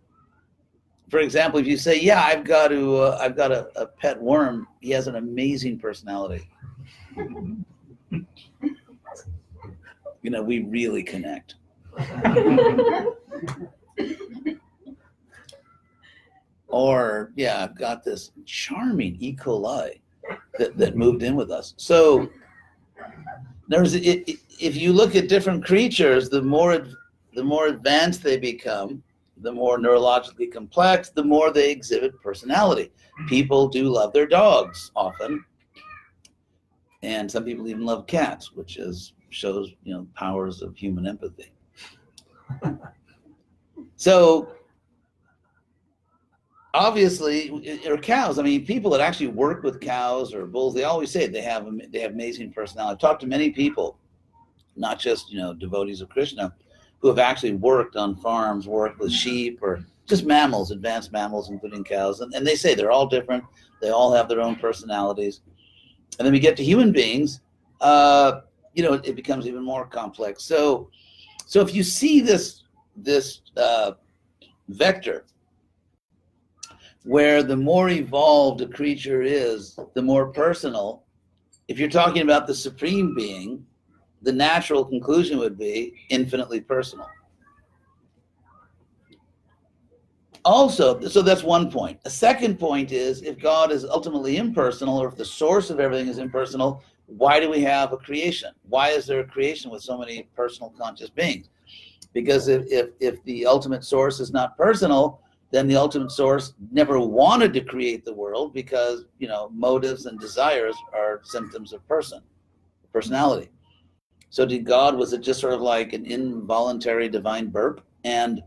For example, if you say, "Yeah, I've got to, uh, I've got a, a pet worm," he has an amazing personality. you know, we really connect. or yeah, I've got this charming E. coli that, that moved in with us. So there's it, it, if you look at different creatures, the more the more advanced they become, the more neurologically complex, the more they exhibit personality. People do love their dogs often, and some people even love cats, which is shows you know powers of human empathy. so obviously or cows i mean people that actually work with cows or bulls they always say they have they have amazing personality i've talked to many people not just you know devotees of krishna who have actually worked on farms worked with sheep or just mammals advanced mammals including cows. And, and they say they're all different. They all have their own personalities. And then we get to human beings uh, you know it, it becomes even more complex. So so if you see this this uh, vector where the more evolved a creature is, the more personal. If you're talking about the supreme being, the natural conclusion would be infinitely personal. Also, so that's one point. A second point is if God is ultimately impersonal, or if the source of everything is impersonal, why do we have a creation? Why is there a creation with so many personal conscious beings? Because if, if, if the ultimate source is not personal, then the ultimate source never wanted to create the world because you know motives and desires are symptoms of person personality so did god was it just sort of like an involuntary divine burp and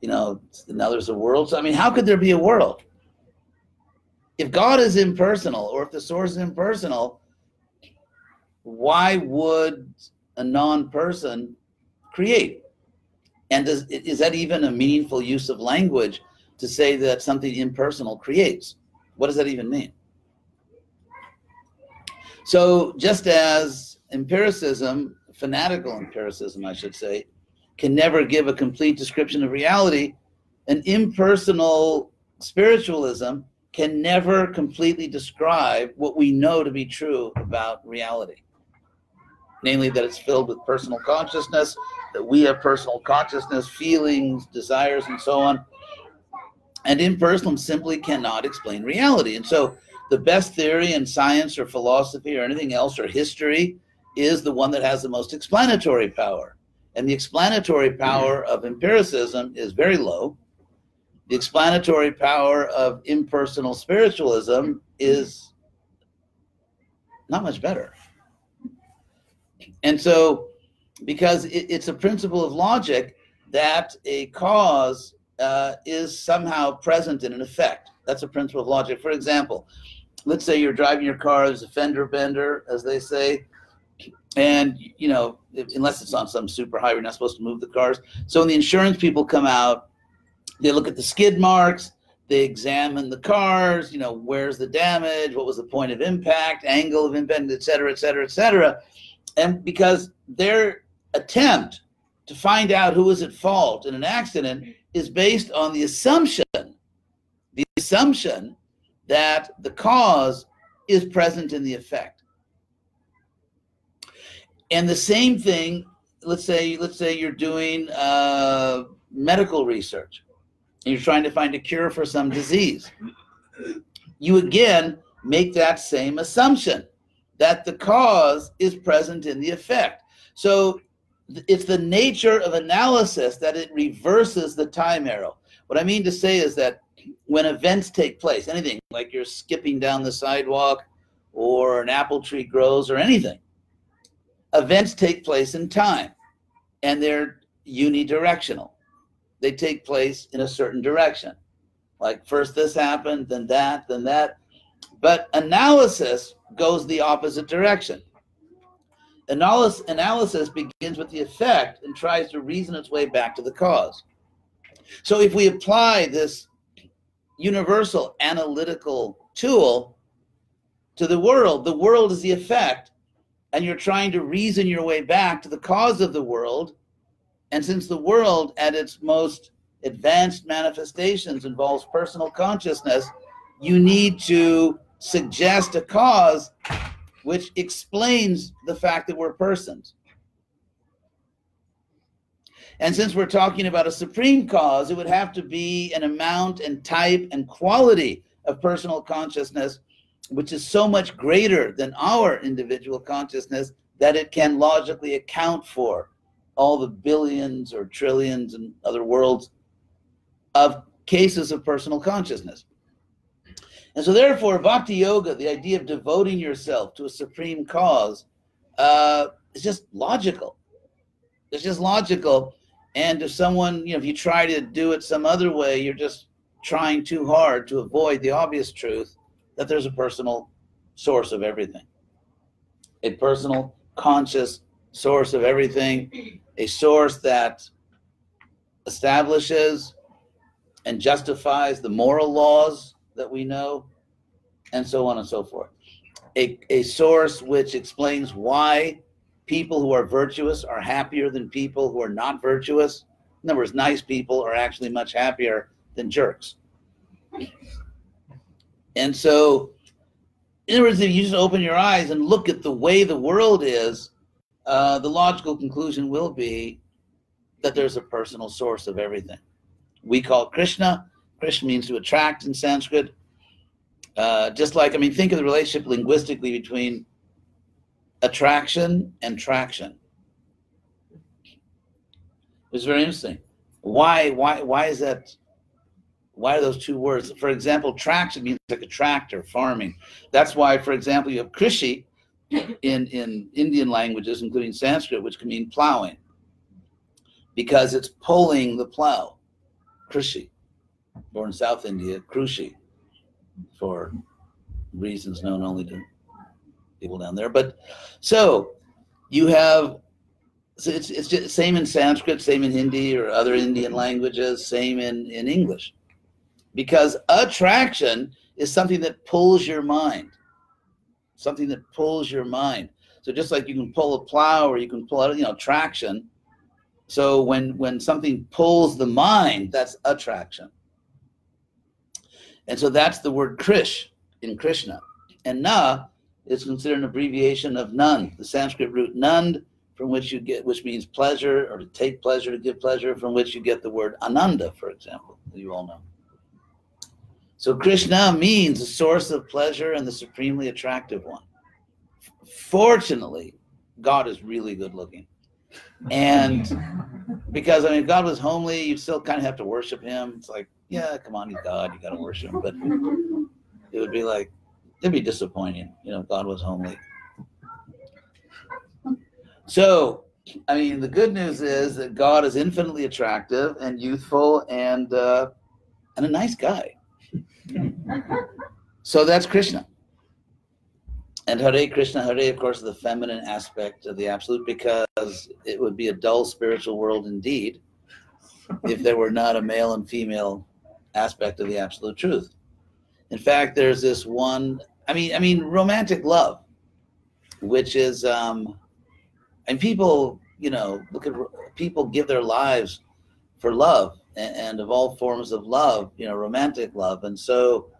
you know now there's a world so i mean how could there be a world if god is impersonal or if the source is impersonal why would a non-person create and does, is that even a meaningful use of language to say that something impersonal creates? What does that even mean? So, just as empiricism, fanatical empiricism, I should say, can never give a complete description of reality, an impersonal spiritualism can never completely describe what we know to be true about reality namely that it's filled with personal consciousness, that we have personal consciousness, feelings, desires, and so on. And impersonal simply cannot explain reality. And so the best theory in science or philosophy or anything else or history is the one that has the most explanatory power. And the explanatory power of empiricism is very low. The explanatory power of impersonal spiritualism is not much better. And so, because it, it's a principle of logic that a cause uh, is somehow present in an effect. That's a principle of logic. For example, let's say you're driving your car, there's a fender bender, as they say, and you know, unless it's on some super highway, you're not supposed to move the cars. So when the insurance people come out, they look at the skid marks, they examine the cars, you know, where's the damage, what was the point of impact, angle of impact, et cetera, et cetera, et cetera and because their attempt to find out who is at fault in an accident is based on the assumption the assumption that the cause is present in the effect and the same thing let's say let's say you're doing uh, medical research and you're trying to find a cure for some disease you again make that same assumption that the cause is present in the effect. So it's the nature of analysis that it reverses the time arrow. What I mean to say is that when events take place, anything like you're skipping down the sidewalk or an apple tree grows or anything, events take place in time and they're unidirectional. They take place in a certain direction. Like first this happened, then that, then that. But analysis goes the opposite direction. Analysis, analysis begins with the effect and tries to reason its way back to the cause. So if we apply this universal analytical tool to the world, the world is the effect, and you're trying to reason your way back to the cause of the world. And since the world, at its most advanced manifestations involves personal consciousness, you need to suggest a cause which explains the fact that we're persons. And since we're talking about a supreme cause, it would have to be an amount and type and quality of personal consciousness which is so much greater than our individual consciousness that it can logically account for all the billions or trillions and other worlds of cases of personal consciousness. And so, therefore, bhakti yoga, the idea of devoting yourself to a supreme cause, uh, is just logical. It's just logical. And if someone, you know, if you try to do it some other way, you're just trying too hard to avoid the obvious truth that there's a personal source of everything, a personal, conscious source of everything, a source that establishes and justifies the moral laws that we know, and so on and so forth. A, a source which explains why people who are virtuous are happier than people who are not virtuous. In other words, nice people are actually much happier than jerks. And so, in other words, if you just open your eyes and look at the way the world is, uh, the logical conclusion will be that there's a personal source of everything. We call Krishna. Krishna means to attract in Sanskrit. Uh, just like, I mean, think of the relationship linguistically between attraction and traction. It's very interesting. Why, why, why is that? Why are those two words? For example, traction means like a tractor, farming. That's why, for example, you have krishi in, in Indian languages, including Sanskrit, which can mean plowing, because it's pulling the plow. Krishi, born in South India, Krushi, for reasons known only to people down there. But so you have so it's it's just same in Sanskrit, same in Hindi or other Indian languages, same in in English, because attraction is something that pulls your mind, something that pulls your mind. So just like you can pull a plow or you can pull out, you know, traction. So when when something pulls the mind, that's attraction. And so that's the word Krish in Krishna. And Na is considered an abbreviation of Nand, the Sanskrit root Nand, from which you get, which means pleasure or to take pleasure, to give pleasure, from which you get the word Ananda, for example, you all know. So Krishna means the source of pleasure and the supremely attractive one. Fortunately, God is really good looking. And because I mean, if God was homely, you still kind of have to worship him. It's like, yeah, come on, he's God, you got to worship him. But it would be like, it'd be disappointing, you know, God was homely. So, I mean, the good news is that God is infinitely attractive and youthful and uh, and a nice guy. So that's Krishna. And Hare Krishna, Hare, of course, the feminine aspect of the absolute because it would be a dull spiritual world indeed if there were not a male and female aspect of the absolute truth. In fact, there's this one, I mean, I mean, romantic love, which is, um, and people, you know, look at people give their lives for love and, of all forms of love, you know, romantic love. And so,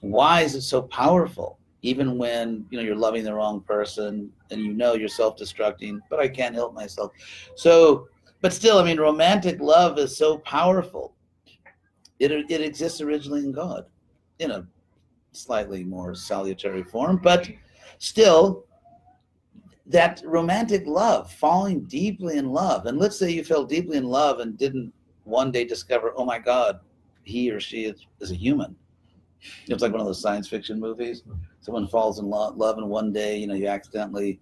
why is it so powerful? Even when you know you're loving the wrong person and you know you're self-destructing, but I can't help myself. So, but still, I mean, romantic love is so powerful. It it exists originally in God, in a slightly more salutary form, but still, that romantic love, falling deeply in love. And let's say you fell deeply in love and didn't one day discover, oh my God, he or she is, is a human. It's like one of those science fiction movies. Someone falls in lo- love, and one day, you know, you accidentally,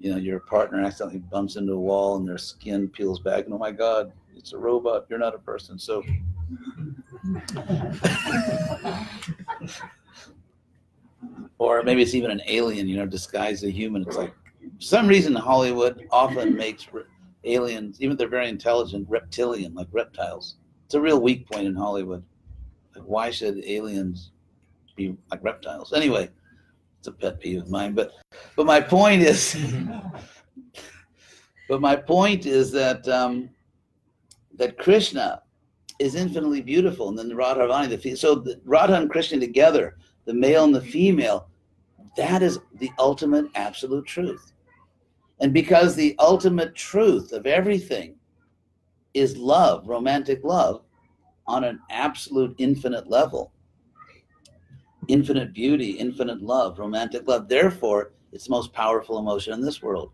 you know, your partner accidentally bumps into a wall and their skin peels back, and oh my God, it's a robot. You're not a person. So, or maybe it's even an alien, you know, disguised as a human. It's like, for some reason, Hollywood often makes aliens, even if they're very intelligent, reptilian, like reptiles. It's a real weak point in Hollywood. Like, why should aliens be like reptiles? Anyway, it's a pet peeve of mine. But, but my point is, but my point is that um, that Krishna is infinitely beautiful. And then the Radharani, the fe- so the Radha and Krishna together, the male and the female, that is the ultimate absolute truth. And because the ultimate truth of everything is love, romantic love, on an absolute infinite level, infinite beauty, infinite love, romantic love. Therefore, it's the most powerful emotion in this world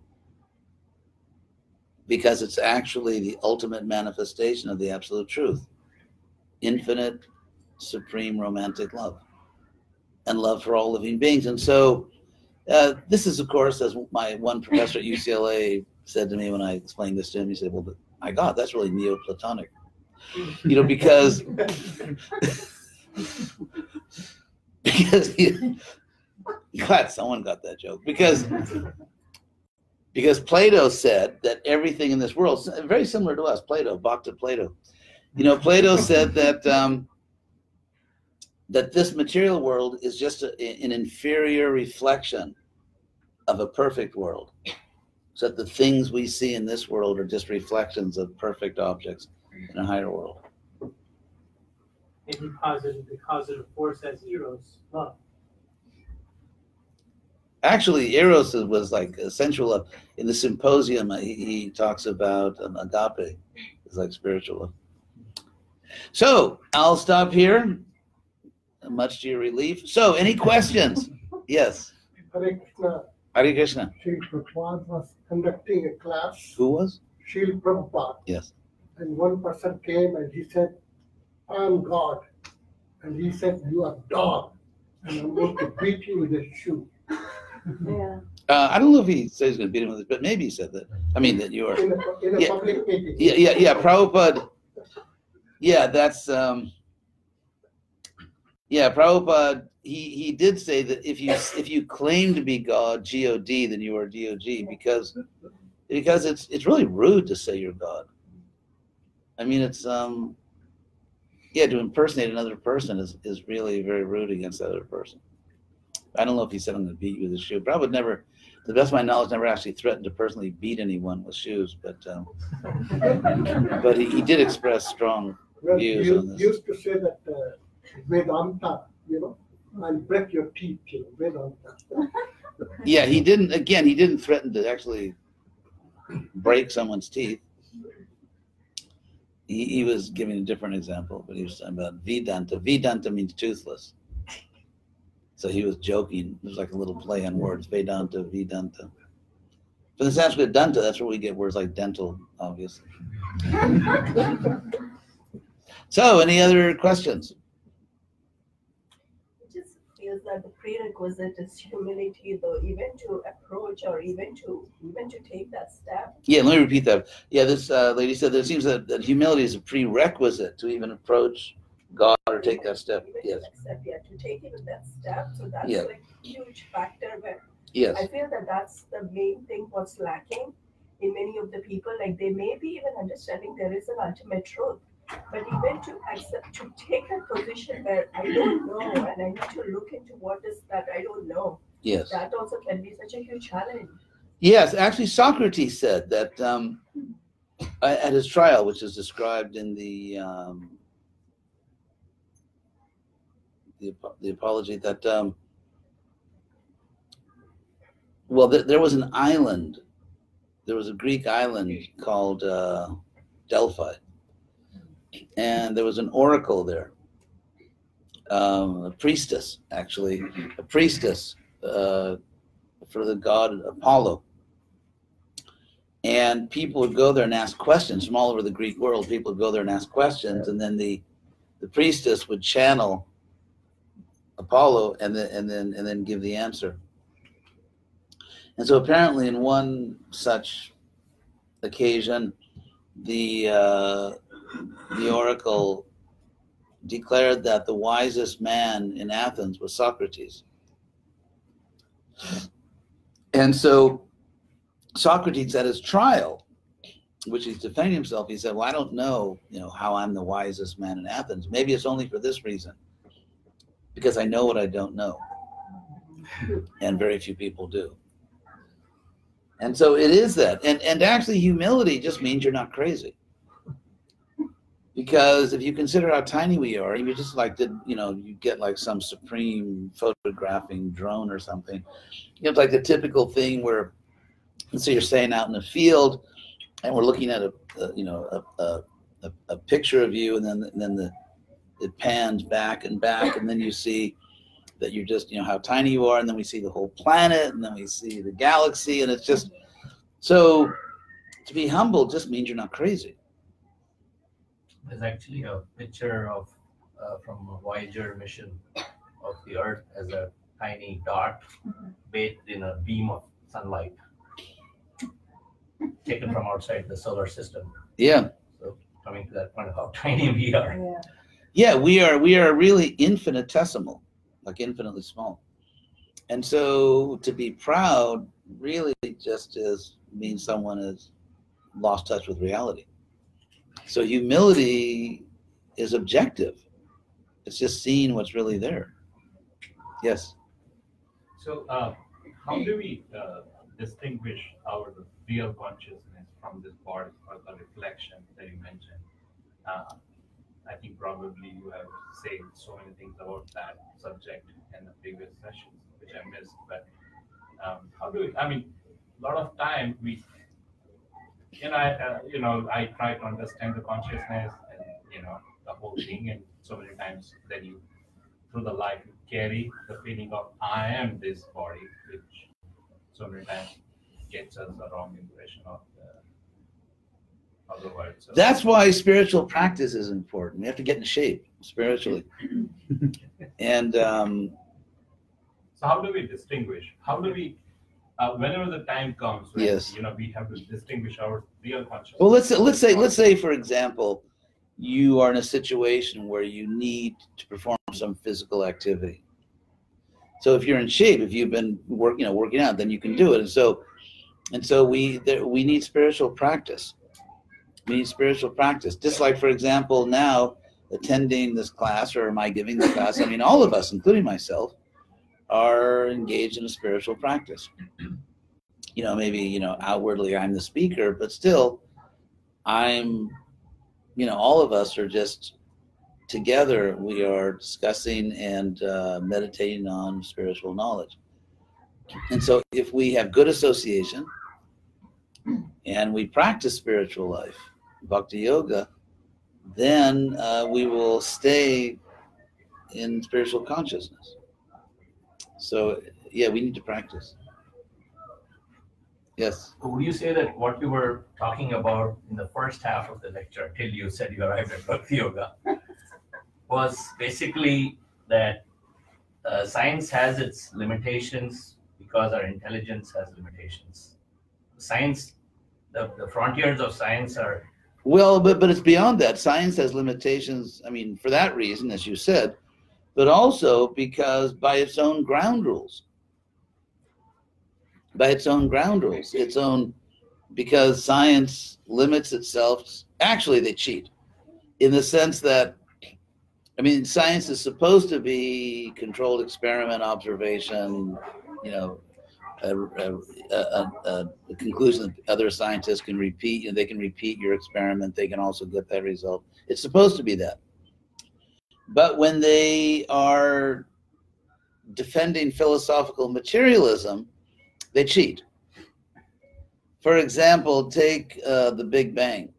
because it's actually the ultimate manifestation of the absolute truth infinite, supreme romantic love and love for all living beings. And so, uh, this is, of course, as my one professor at UCLA said to me when I explained this to him, he said, Well, my God, that's really Neoplatonic. You know, because because he, God, someone got that joke. Because because Plato said that everything in this world, very similar to us, Plato, Bhakta Plato. You know, Plato said that um, that this material world is just a, an inferior reflection of a perfect world. So that the things we see in this world are just reflections of perfect objects in a higher world. And he posited the causative force as eros, love. Actually, eros was like essential love. In the symposium, he, he talks about um, agape. It's like spiritual love. So I'll stop here. Much to your relief. So, any questions? Yes. Hare Krishna, Hare Krishna. Srila Prabhupada was conducting a class, Who was? Srila Prabhupada, Yes. and one person came and he said, I am God. And he said, You are dog, and I'm going to beat you with a shoe. Yeah. Uh, I don't know if he said he's going to beat him with it, but maybe he said that. I mean, that you are. In a, in a Yeah. public meeting. Yeah, yeah, yeah. Prabhupada. Yeah, that's. um Yeah, Prabhupada. He he did say that if you if you claim to be God, God, then you are Dog because because it's it's really rude to say you're God. I mean, it's um. Yeah, to impersonate another person is, is really very rude against that other person. I don't know if he said I'm going to beat you with a shoe. Prabhupada never, to the best of my knowledge, never actually threatened to personally beat anyone with shoes, but um, but he, he did express strong Well, views you on this. used to say that uh, Vedanta, you know, I'll break your teeth, you know, Vedanta. yeah he didn't again he didn't threaten to actually break someone's teeth. He, he was giving a different example but he was talking about vedanta. Vedanta means toothless. So he was joking. It was like a little play on words. Vedanta vedanta. From the sanskrit danta that's where we get words like dental obviously. So any other questions? It just feels that the prerequisite is humility, though, even to approach or even to even to take that step. Yeah, let me repeat that. Yeah, this uh, lady said that it seems that, that humility is a prerequisite to even approach God or take that step. Yes, yeah, to take even that step. So that's Yeah. like huge factor where yes, I feel that that's the main thing what's lacking in many of the people. Like they may be even understanding there is an ultimate truth, but even to accept to take a position where I don't know and I need to look into what is that I don't know. yes. That also can be such a huge challenge. Yes, actually, Socrates said that um, at his trial, which is described in the um, the, the apology, that um, well, th- there was an island. There was a Greek island called uh, Delphi, and there was an oracle there, um, a priestess, actually, a priestess uh, for the god Apollo. And people would go there and ask questions from all over the Greek world. People would go there and ask questions, and then the the priestess would channel Apollo, and then and then and then give the answer. And so apparently, in one such occasion, the uh, the oracle declared that the wisest man in Athens was Socrates. And so Socrates at his trial, which he's defending himself, he said, Well, I don't know, you know, how I'm the wisest man in Athens. Maybe it's only for this reason. Because I know what I don't know. And very few people do. And so it is that. And and actually humility just means you're not crazy. Because if you consider how tiny we are, you just like did you know you get like some supreme photographing drone or something. You know, it's like the typical thing where, let's you're staying out in the field, and we're looking at a, a you know a, a, a, a picture of you, and then and then the it pans back and back, and then you see that you're just you know how tiny you are, and then we see the whole planet, and then we see the galaxy, and it's just so to be humble just means you're not crazy. There's actually a picture of uh, from a Voyager mission of the Earth as a tiny dot bathed in a beam of sunlight taken from outside the solar system. Yeah. So coming to that point of how tiny we are. Yeah. Yeah, we are we are really infinitesimal, like infinitely small. And so to be proud really just is means someone has lost touch with reality. So humility is objective. It's just seeing what's really there. Yes. So, uh, how do we uh, distinguish our real consciousness from this body or the reflection that you mentioned? Uh, I think probably you have said so many things about that subject in the previous sessions, which I missed. But um, how do we? I mean, a lot of time we, you know, I, uh, you know, I try to understand the consciousness and you know the whole thing, and so many times then you, through the life, you carry the feeling of I am this body, which so many times gets us the wrong impression of the, of the world. So, That's why spiritual practice is important. We have to get in shape spiritually. and um, So how do we distinguish? How do we, uh, whenever the time comes, when, Yes. you know, we have to distinguish our real consciousness. Well, let's let's say let's say for example, you are in a situation where you need to perform some physical activity. So if you're in shape, if you've been work, you know, working out, then you can do it. And so, and so we there, we need spiritual practice. We need spiritual practice. Just like, for example, now attending this class, or am I giving the class? I mean, all of us, including myself, are engaged in a spiritual practice. You know, maybe you know outwardly I'm the speaker, but still I'm, you know, all of us are just together. We are discussing and uh, meditating on spiritual knowledge. And so, if we have good association and we practice spiritual life, bhakti yoga, then uh, we will stay in spiritual consciousness. So, yeah, we need to practice. Yes. Would you say that what you were talking about in the first half of the lecture, till you said you arrived at Bhakti Yoga, was basically that uh, science has its limitations because our intelligence has limitations. Science, the, the frontiers of science are Well, but but it's beyond that. Science has limitations. I mean, for that reason, as you said, but also because by its own ground rules, by its own ground rules, its own because science limits itself. Actually, they cheat in the sense that, I mean, science is supposed to be controlled experiment, observation, you know, a, a, a, a, conclusion that other scientists can repeat. You know, they can repeat your experiment. They can also get that result. It's supposed to be that. But when they are defending philosophical materialism, they cheat. For example, take uh, the Big Bang.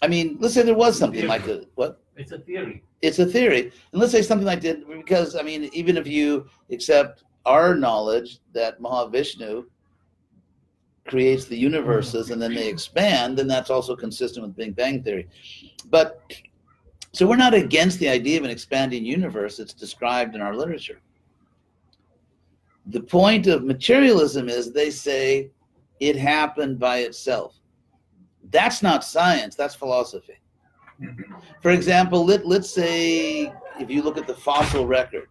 I mean, let's say there was something like a what? it's a theory. it's a theory. And let's say something like that, because I mean, even if you accept our knowledge that Mahavishnu creates the universes and then they expand, then that's also consistent with Big Bang Theory. But so we're not against the idea of an expanding universe, it's described in our literature. The point of materialism is they say it happened by itself. That's not science, that's philosophy. For example, let, let's say if you look at the fossil record,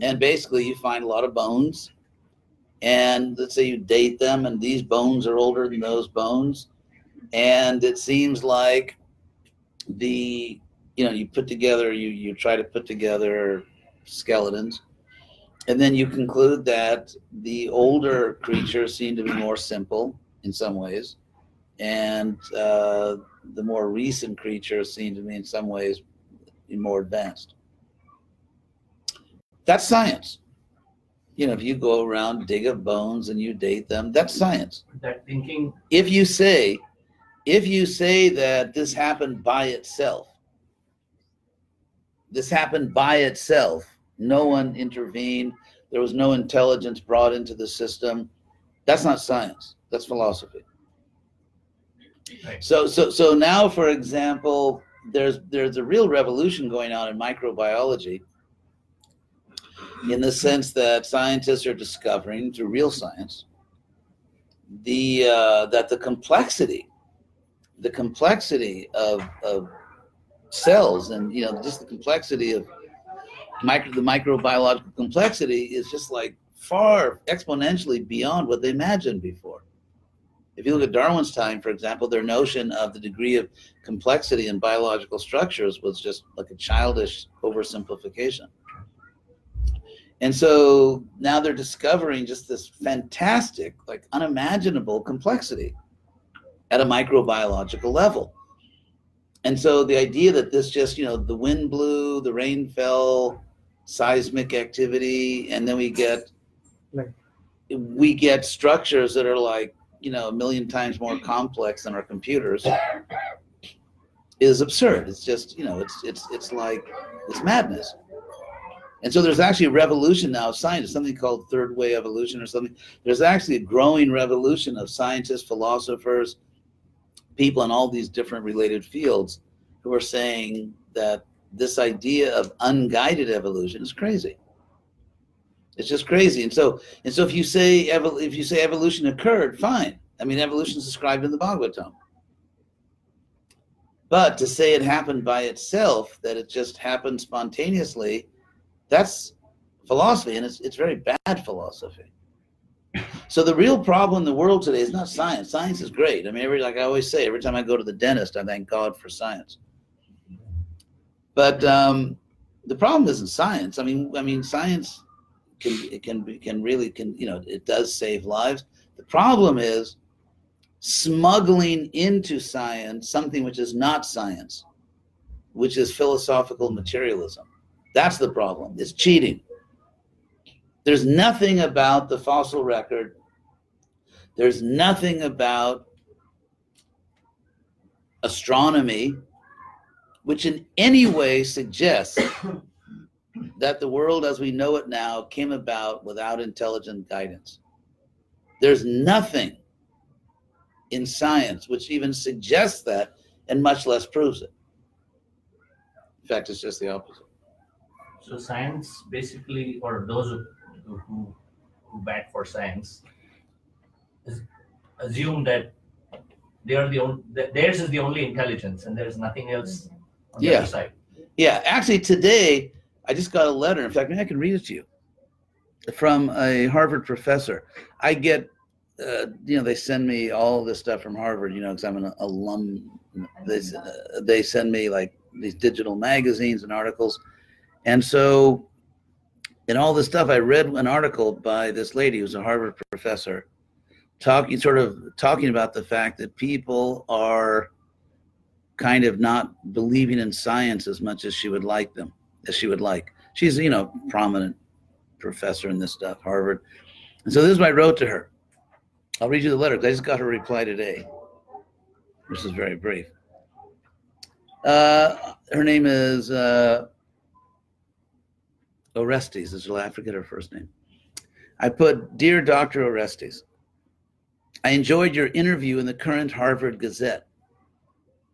and basically you find a lot of bones, and let's say you date them, and these bones are older than those bones, and it seems like the you know you put together you you try to put together skeletons and then you conclude that the older creatures seem to be more simple in some ways and uh, the more recent creatures seem to be in some ways more advanced. That's science. You know, if you go around, dig up bones and you date them, that's science. That thinking, If you say, if you say that this happened by itself, this happened by itself, no one intervened, there was no intelligence brought into the system, that's not science, that's philosophy. Right. So, so, so now, for example, there's there's a real revolution going on in microbiology in the sense that scientists are discovering through real science the uh, that the complexity the complexity of, of cells and you know just the complexity of micro the microbiological complexity is just like far exponentially beyond what they imagined before if you look at Darwin's time, for example, their notion of the degree of complexity in biological structures was just like a childish oversimplification. And so now they're discovering just this fantastic, like unimaginable complexity at a microbiological level. And so the idea that this just, you know, the wind blew, the rain fell, seismic activity, and then we get Right. we get structures that are like you know a million times more complex than our computers is absurd. It's just you know it's it's it's like it's madness. And so there's actually a revolution now of science something called third way evolution or something. There's actually a growing revolution of scientists philosophers people in all these different related fields who are saying that this idea of unguided evolution is crazy it's just crazy. And so, and so, if you say evol- if you say evolution occurred, fine. I mean, evolution is described in the Bhagavatam. But to say it happened by itself, that it just happened spontaneously, that's philosophy, and it's it's very bad philosophy. So the real problem in the world today is not science. Science is great. I mean, every like I always say, every time I go to the dentist, I thank God for science. But um, the problem isn't science. I mean, I mean, science can it can can really can you know it does save lives. The problem is smuggling into science something which is not science, which is philosophical materialism. That's the problem. It's cheating. There's nothing about the fossil record. There's nothing about astronomy which in any way suggests that the world as we know it now came about without intelligent guidance. There's nothing in science which even suggests that, and much less proves it. In fact, it's just the opposite. so science basically, or those who, who, who bat for science, is assume that they are the only, theirs is the only intelligence and there's nothing else on the Yeah. other side. Yeah, actually, today I just got a letter. In fact, maybe I can read it to you from a Harvard professor. I get, uh, you know, they send me all this stuff from Harvard, you know, because I'm an alum. They, uh, they send me like these digital magazines and articles. And so, in all this stuff, I read an article by this lady who's a Harvard professor talking, sort of talking about the fact that people are kind of not believing in science as much as she would like them as she would like. She's you know prominent professor in this stuff harvard. And so this is what i wrote to her. I'll read you the letter because i just got her reply today which is very brief. Uh, her name is uh, Oreskes is i forget her first name. I put dear dr Oreskes i enjoyed your interview in the current harvard gazette.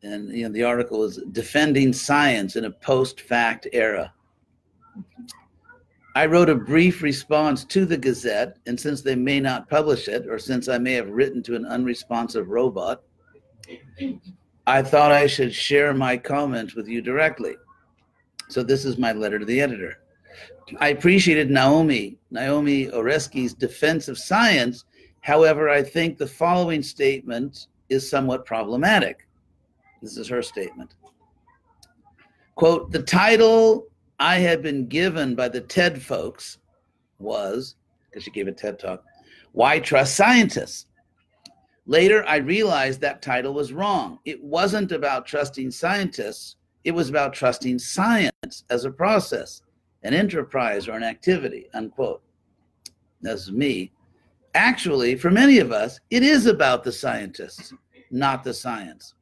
And you know the article is defending science in a post-fact era. I wrote a brief response to the gazette and since they may not publish it or since i may have written to an unresponsive robot i thought i should share my comments with you directly. So this is my letter to the editor i appreciated naomi naomi Oreskes's defense of science however i think the following statement is somewhat problematic this is her statement. Quote, the title I had been given by the TED folks was, because she gave a TED talk, Why Trust Scientists? Later, I realized that title was wrong. It wasn't about trusting scientists, it was about trusting science as a process, an enterprise, or an activity. Unquote. That's me. Actually, for many of us, it is about the scientists, not the science.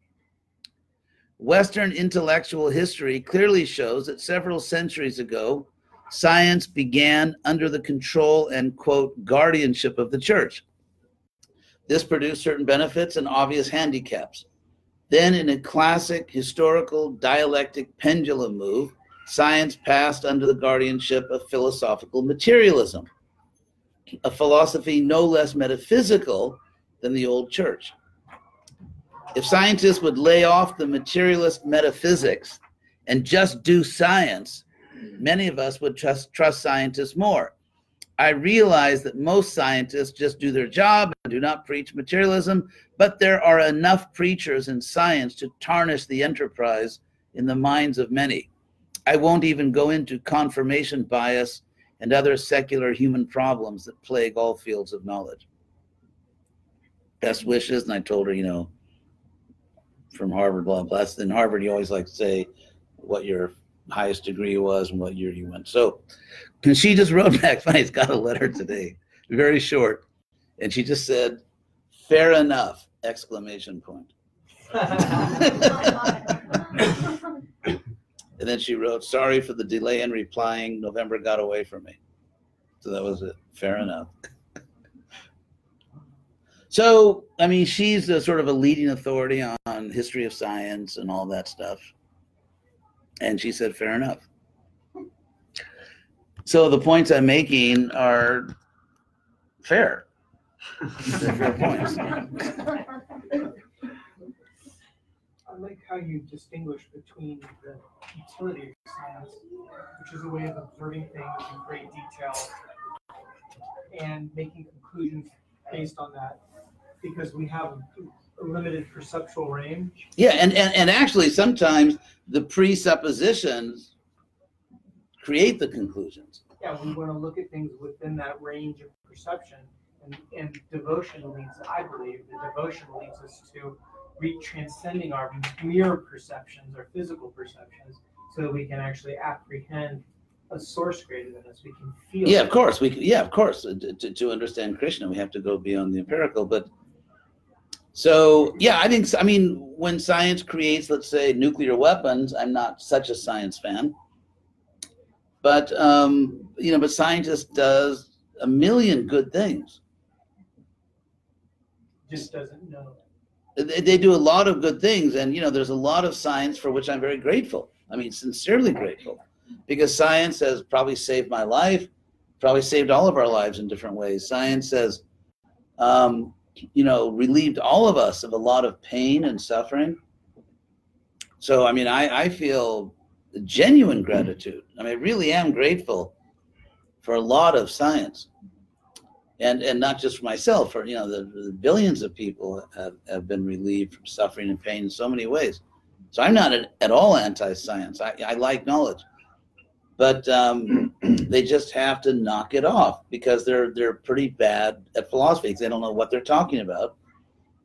Western intellectual history clearly shows that several centuries ago, science began under the control and, quote, guardianship of the church. This produced certain benefits and obvious handicaps. Then, in a classic historical dialectic pendulum move, science passed under the guardianship of philosophical materialism, a philosophy no less metaphysical than the old church. If scientists would lay off the materialist metaphysics and just do science, many of us would trust, trust scientists more. I realize that most scientists just do their job and do not preach materialism, but there are enough preachers in science to tarnish the enterprise in the minds of many. I won't even go into confirmation bias and other secular human problems that plague all fields of knowledge. Best wishes, and I told her, you know, from Harvard, blah, blah. That's in Harvard, you always like to say what your highest degree was and what year you went. So and she just wrote back, funny, it's got a letter today, very short. And she just said, fair enough, exclamation point. and then she wrote, sorry for the delay in replying. November got away from me. So that was it. Fair enough. so, I mean, she's a sort of a leading authority on history of science and all that stuff. And she said, fair enough. So the points I'm making are fair. Fair points. I like how you distinguish between the utility of science, which is a way of observing things in great detail and making conclusions based on that, because we have a limited perceptual range. Yeah, and, and, and actually sometimes the presuppositions create the conclusions. Yeah, we want to look at things within that range of perception. And, and devotion leads, I believe, the devotion leads us to re transcending our mere perceptions, our physical perceptions, so that we can actually apprehend a source greater than us. We can feel. Yeah, it. of course. We yeah, of course. To, to, to understand Krishna, we have to go beyond the empirical. But so yeah, I think I mean when science creates, let's say, nuclear weapons, I'm not such a science fan. But um, you know, but scientists does a million good things. Just doesn't know. They, they do a lot of good things, and you know, there's a lot of science for which I'm very grateful. I mean, sincerely grateful, because science has probably saved my life, probably saved all of our lives in different ways. Science has, um, you know, relieved all of us of a lot of pain and suffering. So, I mean, I, I feel genuine gratitude. I mean, I really am grateful for a lot of science. And, and not just for myself, for you know the, the billions of people have, have been relieved from suffering and pain in so many ways. So I'm not at, at all anti-science. I, I like knowledge, but um, they just have to knock it off because they're they're pretty bad at philosophy. They don't know what they're talking about,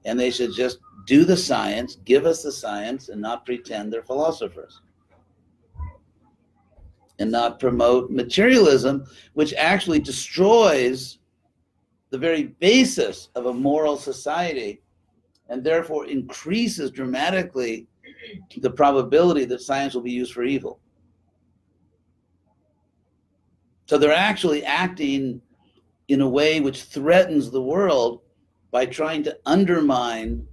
and they should just do the science, give us the science, and not pretend they're philosophers and not promote materialism, which actually destroys the very basis of a moral society and therefore increases dramatically the probability that science will be used for evil. So they're actually acting in a way which threatens the world by trying to undermine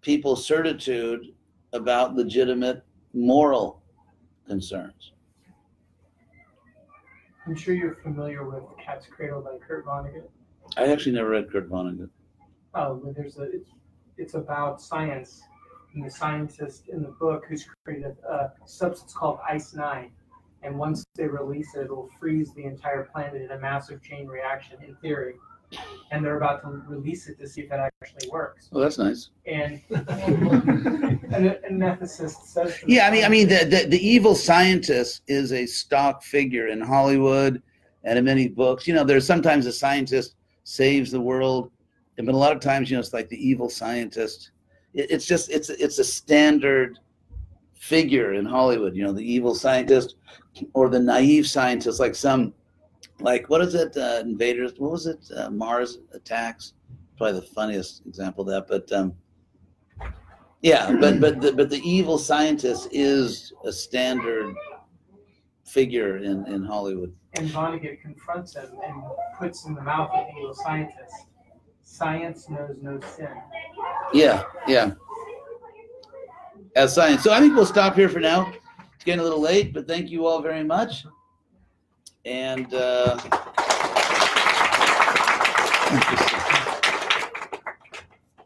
people's certitude about legitimate moral concerns. I'm sure you're familiar with Cat's Cradle by Kurt Vonnegut. I actually never read Kurt Vonnegut. Oh, but there's a it's it's about science and the scientist in the book who's created a substance called Ice Nine, and once they release it, it will freeze the entire planet in a massive chain reaction in theory. And they're about to release it to see if that actually works. Well, that's nice. And an, an ethicist says, to the Yeah, I mean, I mean, the, the the evil scientist is a stock figure in Hollywood and in many books. You know, there's sometimes a scientist saves the world, but a lot of times, you know, it's like the evil scientist. It, it's just it's it's a standard figure in Hollywood. You know, the evil scientist or the naive scientist, like some, like what is it? Uh, invaders. What was it? Uh, Mars attacks. Probably the funniest example of that. But um, yeah, but but the, but the evil scientist is a standard figure in in Hollywood. And Vonnegut confronts him and puts in the mouth of the evil scientist. Science knows no sin. Yeah, yeah. As science. So I think we'll stop here for now. It's getting a little late, but thank you all very much. And uh,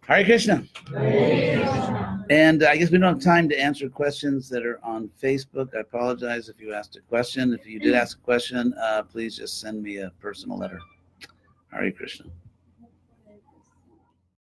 Hare Krishna. And I guess we don't have time to answer questions that are on Facebook. I apologize if you asked a question. If you did ask a question, uh, please just send me a personal letter. Hare Krishna.